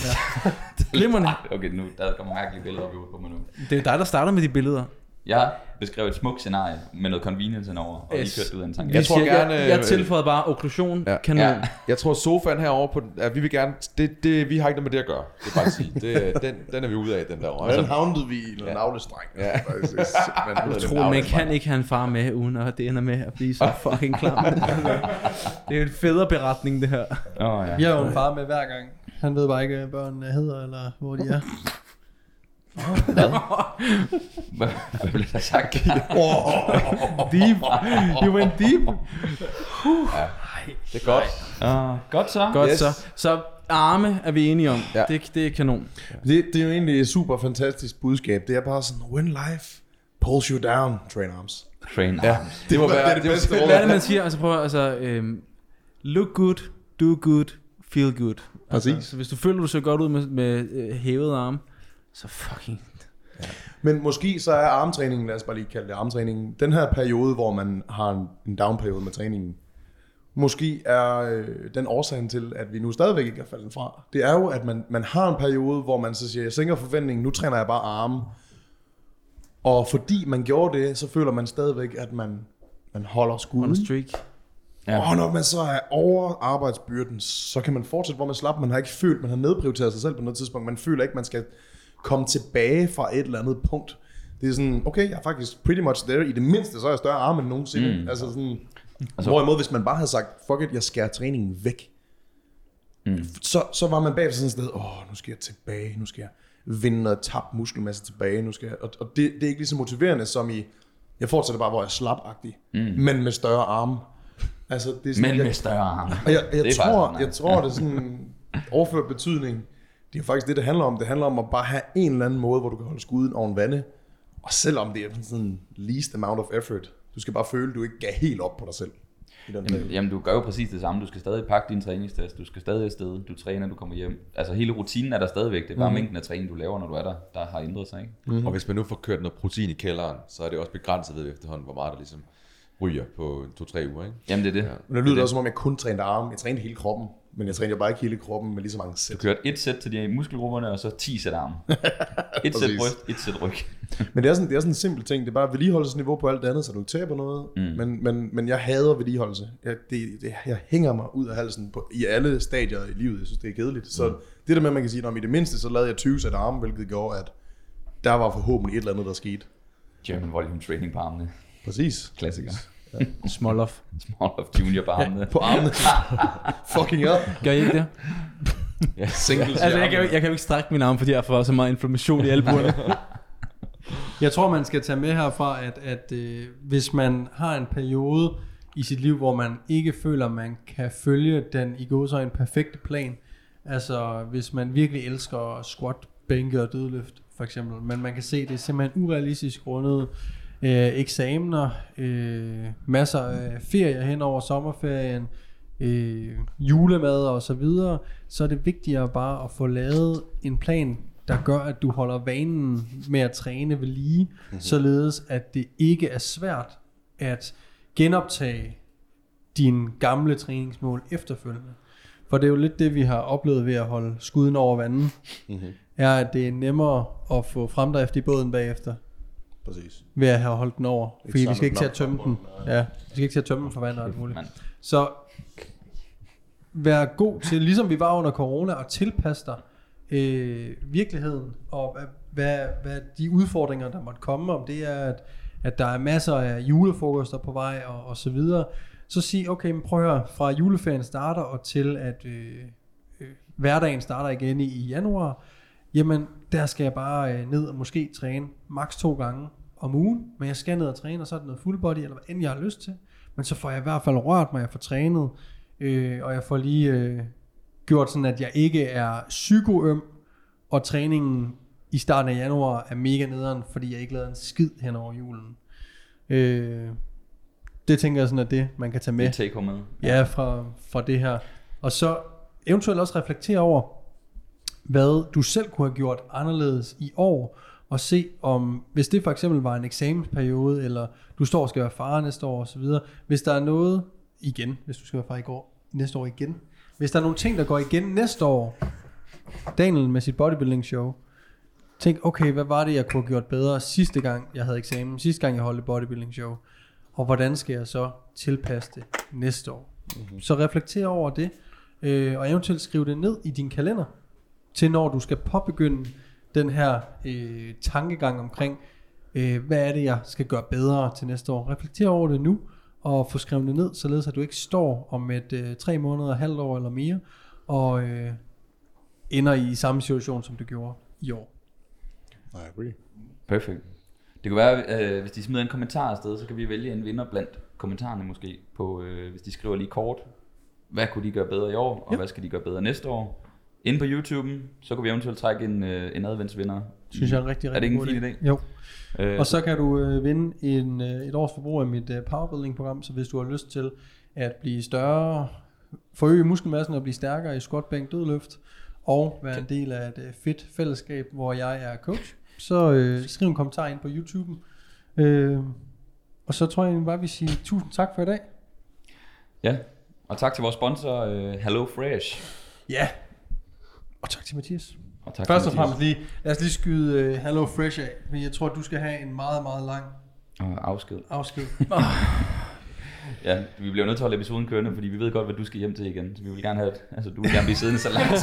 Glimrende. Okay, nu der kommer mærkelige billeder op i hovedet på mig nu. Det er dig, der starter med de billeder. Jeg beskrev et smukt scenarie med noget convenience indover, og lige Yes. kørte ud af en tanke. Jeg tror siger, gerne, jeg, jeg øh, tilføjede bare okklusion, Ja. ja. kanon. Ja. Ja. Jeg tror sofaen herovre på ja, vi vil gerne, det, det, vi har ikke noget med det at gøre. Det er bare at sige. Det, den, den er vi ude af, den der. Den havnede vi i en navlestreng. Ja. Faktisk. Det er simpelthen Jeg Tror, man kan ikke have en far med, uden at det ender med at blive så fucking klam. det er en federe beretning, det her. Åh, ja. Vi har jo en far med hver gang. Han ved bare ikke, hvad børnene hedder, eller hvor de er. Hvad, hvad blev der sagt? Deep. You went deep. Det er godt. uh, godt så. Godt Yes. så. Så arme er vi enige om. Ja. Ja. Det, det er kanon. Det, det er jo egentlig et super fantastisk budskab. Det er bare sådan, when life pulls you down, train arms. Train Ja, arms. det må Det er være det det, bedste det, ord. Hvad er det, man siger? Altså prøv altså, øhm, look good, do good, feel good. Altså, Præcis. så hvis du føler, du ser godt ud med, med øh, hævede arme, så fucking... Men måske så er armtræningen, lad os bare lige kalde det armtræningen, den her periode, hvor man har en, en down-periode med træningen, måske er øh, den årsagen til, at vi nu stadigvæk ikke er faldet fra. Det er jo, at man, man har en periode, hvor man så siger, jeg sænker forventningen, nu træner jeg bare arme. Og fordi man gjorde det, så føler man stadigvæk, at man, man holder On skuden. a streak. Ja. Og når man så er over arbejdsbyrden, så kan man fortsætte, hvor man slap. Man har ikke følt, man har nedprioriteret sig selv på noget tidspunkt. Man føler ikke, man skal komme tilbage fra et eller andet punkt. Det er sådan, okay, jeg er faktisk pretty much there. I det mindste, så er jeg større arme end nogensinde. Mm. Altså sådan, altså, hvorimod, hvis man bare havde sagt, fuck it, jeg skærer træningen væk. Mm. Så, så var man bagefter sådan et sted, åh, nu skal jeg tilbage, nu skal jeg vinde noget tabt muskelmasse tilbage, nu skal jeg, og, og det, det er ikke lige så motiverende som i, jeg fortsætter bare, hvor jeg er slapagtig, mm. men med større arme. Altså, det er sådan, Men jeg, med større arme. og jeg, jeg, er tror, jeg tror, det er sådan overført betydning. Det er faktisk det, det handler om. Det handler om at bare have en eller anden måde, hvor du kan holde skuden oven vande. Og selvom det er sådan least amount of effort, du skal bare føle, at du ikke gav helt op på dig selv. I den Jamen, jamen, du gør jo præcis det samme. Du skal stadig pakke din træningstest. Du skal stadig afsted. Du træner, du kommer hjem. Altså hele rutinen er der stadigvæk. Det er bare mm. mængden af træning, du laver, når du er der, der har ændret sig. Ikke? Mm-hmm. Og hvis man nu får kørt noget protein i kælderen, så er det også begrænset ved efterhånden, hvor meget der ligesom ryger på to-tre uger. Ikke? Jamen det er det. Ja. Men det lyder også som om, jeg kun trænede arme. Jeg trænede hele kroppen. Men jeg trænede jo bare ikke hele kroppen med lige så mange Du sæt. kørte et sæt til de muskelgrupperne, og så 10 sæt arme. Et sæt bryst, et sæt ryg. Men det er, sådan, det er sådan en simpel ting. Det er bare vedligeholdelsesniveau på alt det andet, så du ikke taber noget. Mm. Men, men, men jeg hader vedligeholdelse. Jeg, det, det, jeg hænger mig ud af halsen på, i alle stadier i livet. Jeg synes, det er kedeligt. Så det der med, at man kan sige, at i det mindste, så lavede jeg 20 sæt arme, hvilket gjorde, at der var forhåbentlig et eller andet, der skete. German volume training på armene. Præcis. Klassiker. Small off. Small of junior på armene. På armene. Fucking up. Gør I ikke det? Singles Altså, jeg kan, jo, jeg kan jo ikke strække min arm, fordi jeg får så meget inflammation i albuerne. Jeg tror, man skal tage med herfra, at, at øh, hvis man har en periode i sit liv, hvor man ikke føler, at man kan følge den i går så en perfekte plan. Altså, hvis man virkelig elsker squat, bænke og dødløft, for eksempel. Men man kan se, det er simpelthen urealistisk grundet øh, eksamener, øh, masser af ferier hen over sommerferien, øh, julemad og så videre, så er det vigtigere bare at få lavet en plan, der gør, at du holder vanen med at træne ved lige, mm-hmm. således at det ikke er svært at genoptage dine gamle træningsmål efterfølgende. For det er jo lidt det, vi har oplevet ved at holde skuden over vandet, Mm-hmm. er, at det er nemmere at få fremdrift i båden bagefter, Præcis. ved at have holdt den over. Ikke Fordi vi skal ikke til at tømme den. Ja, vi skal ikke til at tømme den for vand og alt muligt. Så vær god til, ligesom vi var under corona, at tilpasse dig øh, virkeligheden, og hvad, hvad, hvad de udfordringer, der måtte komme, om det er, at, at der er masser af julefrokoster på vej, og, og så videre. Så sig, okay, men prøv at høre, fra juleferien starter, og til at øh, øh, hverdagen starter igen i, i januar, jamen, der skal jeg bare øh, ned og måske træne maks to gange om ugen, men jeg skal ned og træne, og så er det noget full body, eller hvad end jeg har lyst til. Men så får jeg i hvert fald rørt mig, jeg får trænet, øh, og jeg får lige øh, gjort sådan, at jeg ikke er psykoøm, og træningen i starten af januar er mega nederen, fordi jeg ikke lavede en skid hen over julen. Øh, det tænker jeg sådan, at det man kan tage med. Det take med. Ja, fra, fra det her. Og så eventuelt også reflektere over, hvad du selv kunne have gjort anderledes i år, og se om, hvis det for eksempel var en eksamensperiode, eller du står og skal være far næste år osv., hvis der er noget igen, hvis du skal være far i går, næste år igen, hvis der er nogle ting, der går igen næste år, Daniel med sit bodybuilding show, tænk, okay, hvad var det, jeg kunne have gjort bedre sidste gang, jeg havde eksamen, sidste gang, jeg holdt et bodybuilding show, og hvordan skal jeg så tilpasse det næste år? Mm-hmm. Så reflekter over det, øh, og eventuelt skriv det ned i din kalender, til når du skal påbegynde den her øh, tankegang omkring, øh, hvad er det, jeg skal gøre bedre til næste år. Reflekter over det nu, og få skrevet det ned, således at du ikke står om et øh, tre måneder, halvt år eller mere, og øh, ender i samme situation, som du gjorde i år. I agree. Perfekt. Det kunne være, øh, hvis de smider en kommentar afsted, så kan vi vælge en vinder blandt kommentarerne måske, på, øh, hvis de skriver lige kort, hvad kunne de gøre bedre i år, og Ja. hvad skal de gøre bedre næste år. Inde på YouTube, så kan vi eventuelt trække en, øh, en adventsvinder. Synes jeg er en rigtig, rigtig Er det ikke en fin idé. Jo. Øh, Og så kan du øh, vinde en, øh, et års forbrug af mit øh, powerbuilding-program, så hvis du har lyst til at blive større, forøge muskelmassen og blive stærkere i squat, bænk, dødløft, og være en del af et øh, fedt fællesskab, hvor jeg er coach, så øh, skriv en kommentar ind på YouTube. Øh, og så tror jeg bare, vi siger tusind tak for i dag. Ja, og tak til vores sponsor, øh, Hello Fresh. Ja. Og tak til Mathias. Og tak Først og fremmest lige, lad os lige skyde uh, Hello Fresh af, fordi jeg tror, du skal have en meget, meget lang Og afsked. afsked. Ja, vi bliver nødt til at holde episoden kørende, fordi vi ved godt, hvad du skal hjem til igen. Så vi vil gerne have, at, altså, du vil gerne blive siddende så lang tid,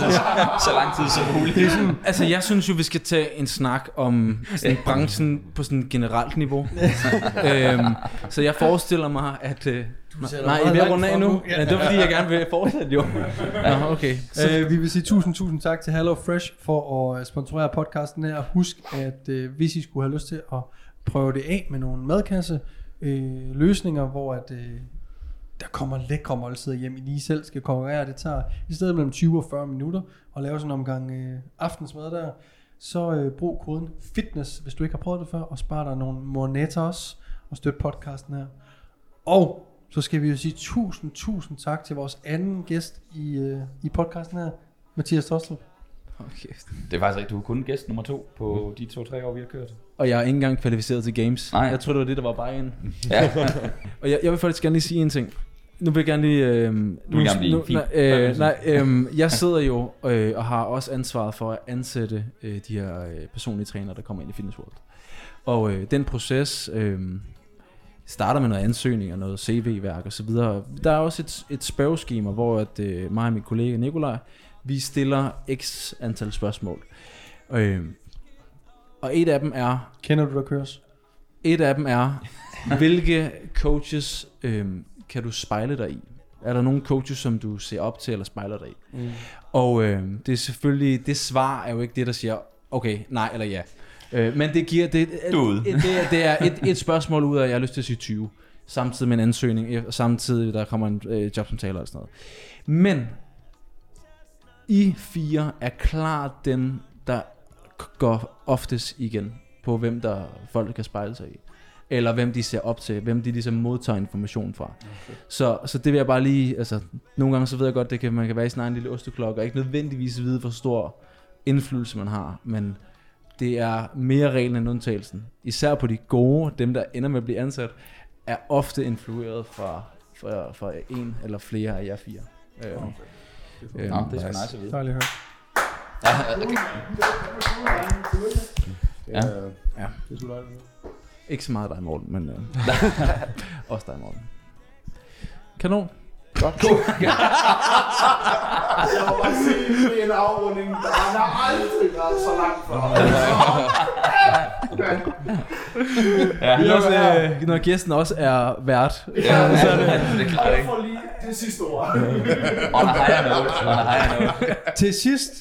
så lang tid som muligt. Det er sådan, altså jeg synes jo, vi skal tage en snak om sådan branchen på sådan et generelt niveau. øhm, så jeg forestiller mig, at... Øh, sætter nej, meget jeg er runde af nu. nu. Ja. det er fordi, jeg gerne vil fortsætte jo. Nå, okay. Så, Uh, vi vil sige tusind, tusind tak til Hello Fresh for at sponsorere podcasten her. Husk, at uh, hvis I skulle have lyst til at prøve det af med nogle madkasse øh, løsninger, hvor at, øh, der kommer lækre måltider hjem, I lige selv skal konkurrere. Det tager i stedet mellem 20 og 40 minutter at lave sådan en omgang øh, aftensmad der. Så øh, brug koden FITNESS, hvis du ikke har prøvet det før, og spar dig nogle moneter også, og støt podcasten her. Og så skal vi jo sige tusind, tusind tak til vores anden gæst i, øh, i podcasten her, Mathias Tostrup okay. Det er faktisk rigtigt, du er kun gæst nummer to på de to-tre år, vi har kørt. Og jeg er ikke engang kvalificeret til games. Nej. Jeg tror det var det, der var bare en. Ja, Og jeg, jeg vil faktisk gerne lige sige en ting. Nu vil jeg gerne lige... Øh, nu, vil gerne blive fin. nej, øh, nej, øh, jeg sidder jo øh, og har også ansvaret for at ansætte øh, de her øh, personlige trænere, der kommer ind i Fitness World. Og øh, den proces øh, starter med noget ansøgning og noget CV-værk og så videre. Der er også et, et spørgeskema, hvor at, øh, mig og min kollega Nikolaj, vi stiller x antal spørgsmål. Øh, og et af dem er, Kender du der køres? et af dem er, hvilke coaches øhm, kan du spejle dig i? Er der nogle coaches, som du ser op til eller spejler dig i? Mm. Og øhm, det er selvfølgelig, det svar er jo ikke det, der siger, okay, nej eller ja. Øh, men det giver, det, Du er det, det, er, det er et, et spørgsmål ud af, at jeg har lyst til at sige 20. Samtidig med en ansøgning, og samtidig der kommer en øh, jobsamtale og sådan noget. Men I fire er klart dem, der går oftest igen på, hvem der folk kan spejle sig i. Eller hvem de ser op til, hvem de ligesom modtager information fra. Så, så det vil jeg bare lige, altså nogle gange så ved jeg godt, det kan, man kan være i sin egen lille osteklokke, og ikke nødvendigvis vide, hvor stor indflydelse man har, men det er mere reglen end undtagelsen. Især på de gode, dem der ender med at blive ansat, er ofte influeret fra fra, fra en eller flere af jer fire. Øh, øh, Nå, det er sgu nice at vide. Dejligt at høre. Ja. Ja. Det er sgu dejligt. Ikke så meget dig, Morten, men øh, også dig, Morten. Kanon. Godt. Jeg må bare sige, det er en afrunding, der har aldrig været så langt fra. Ja, Det er også, øh, når gæsten også er vært. ja, så er det, det er klart, Jeg ikke? får lige det sidste ord. On a higher note. On a higher note. Til sidst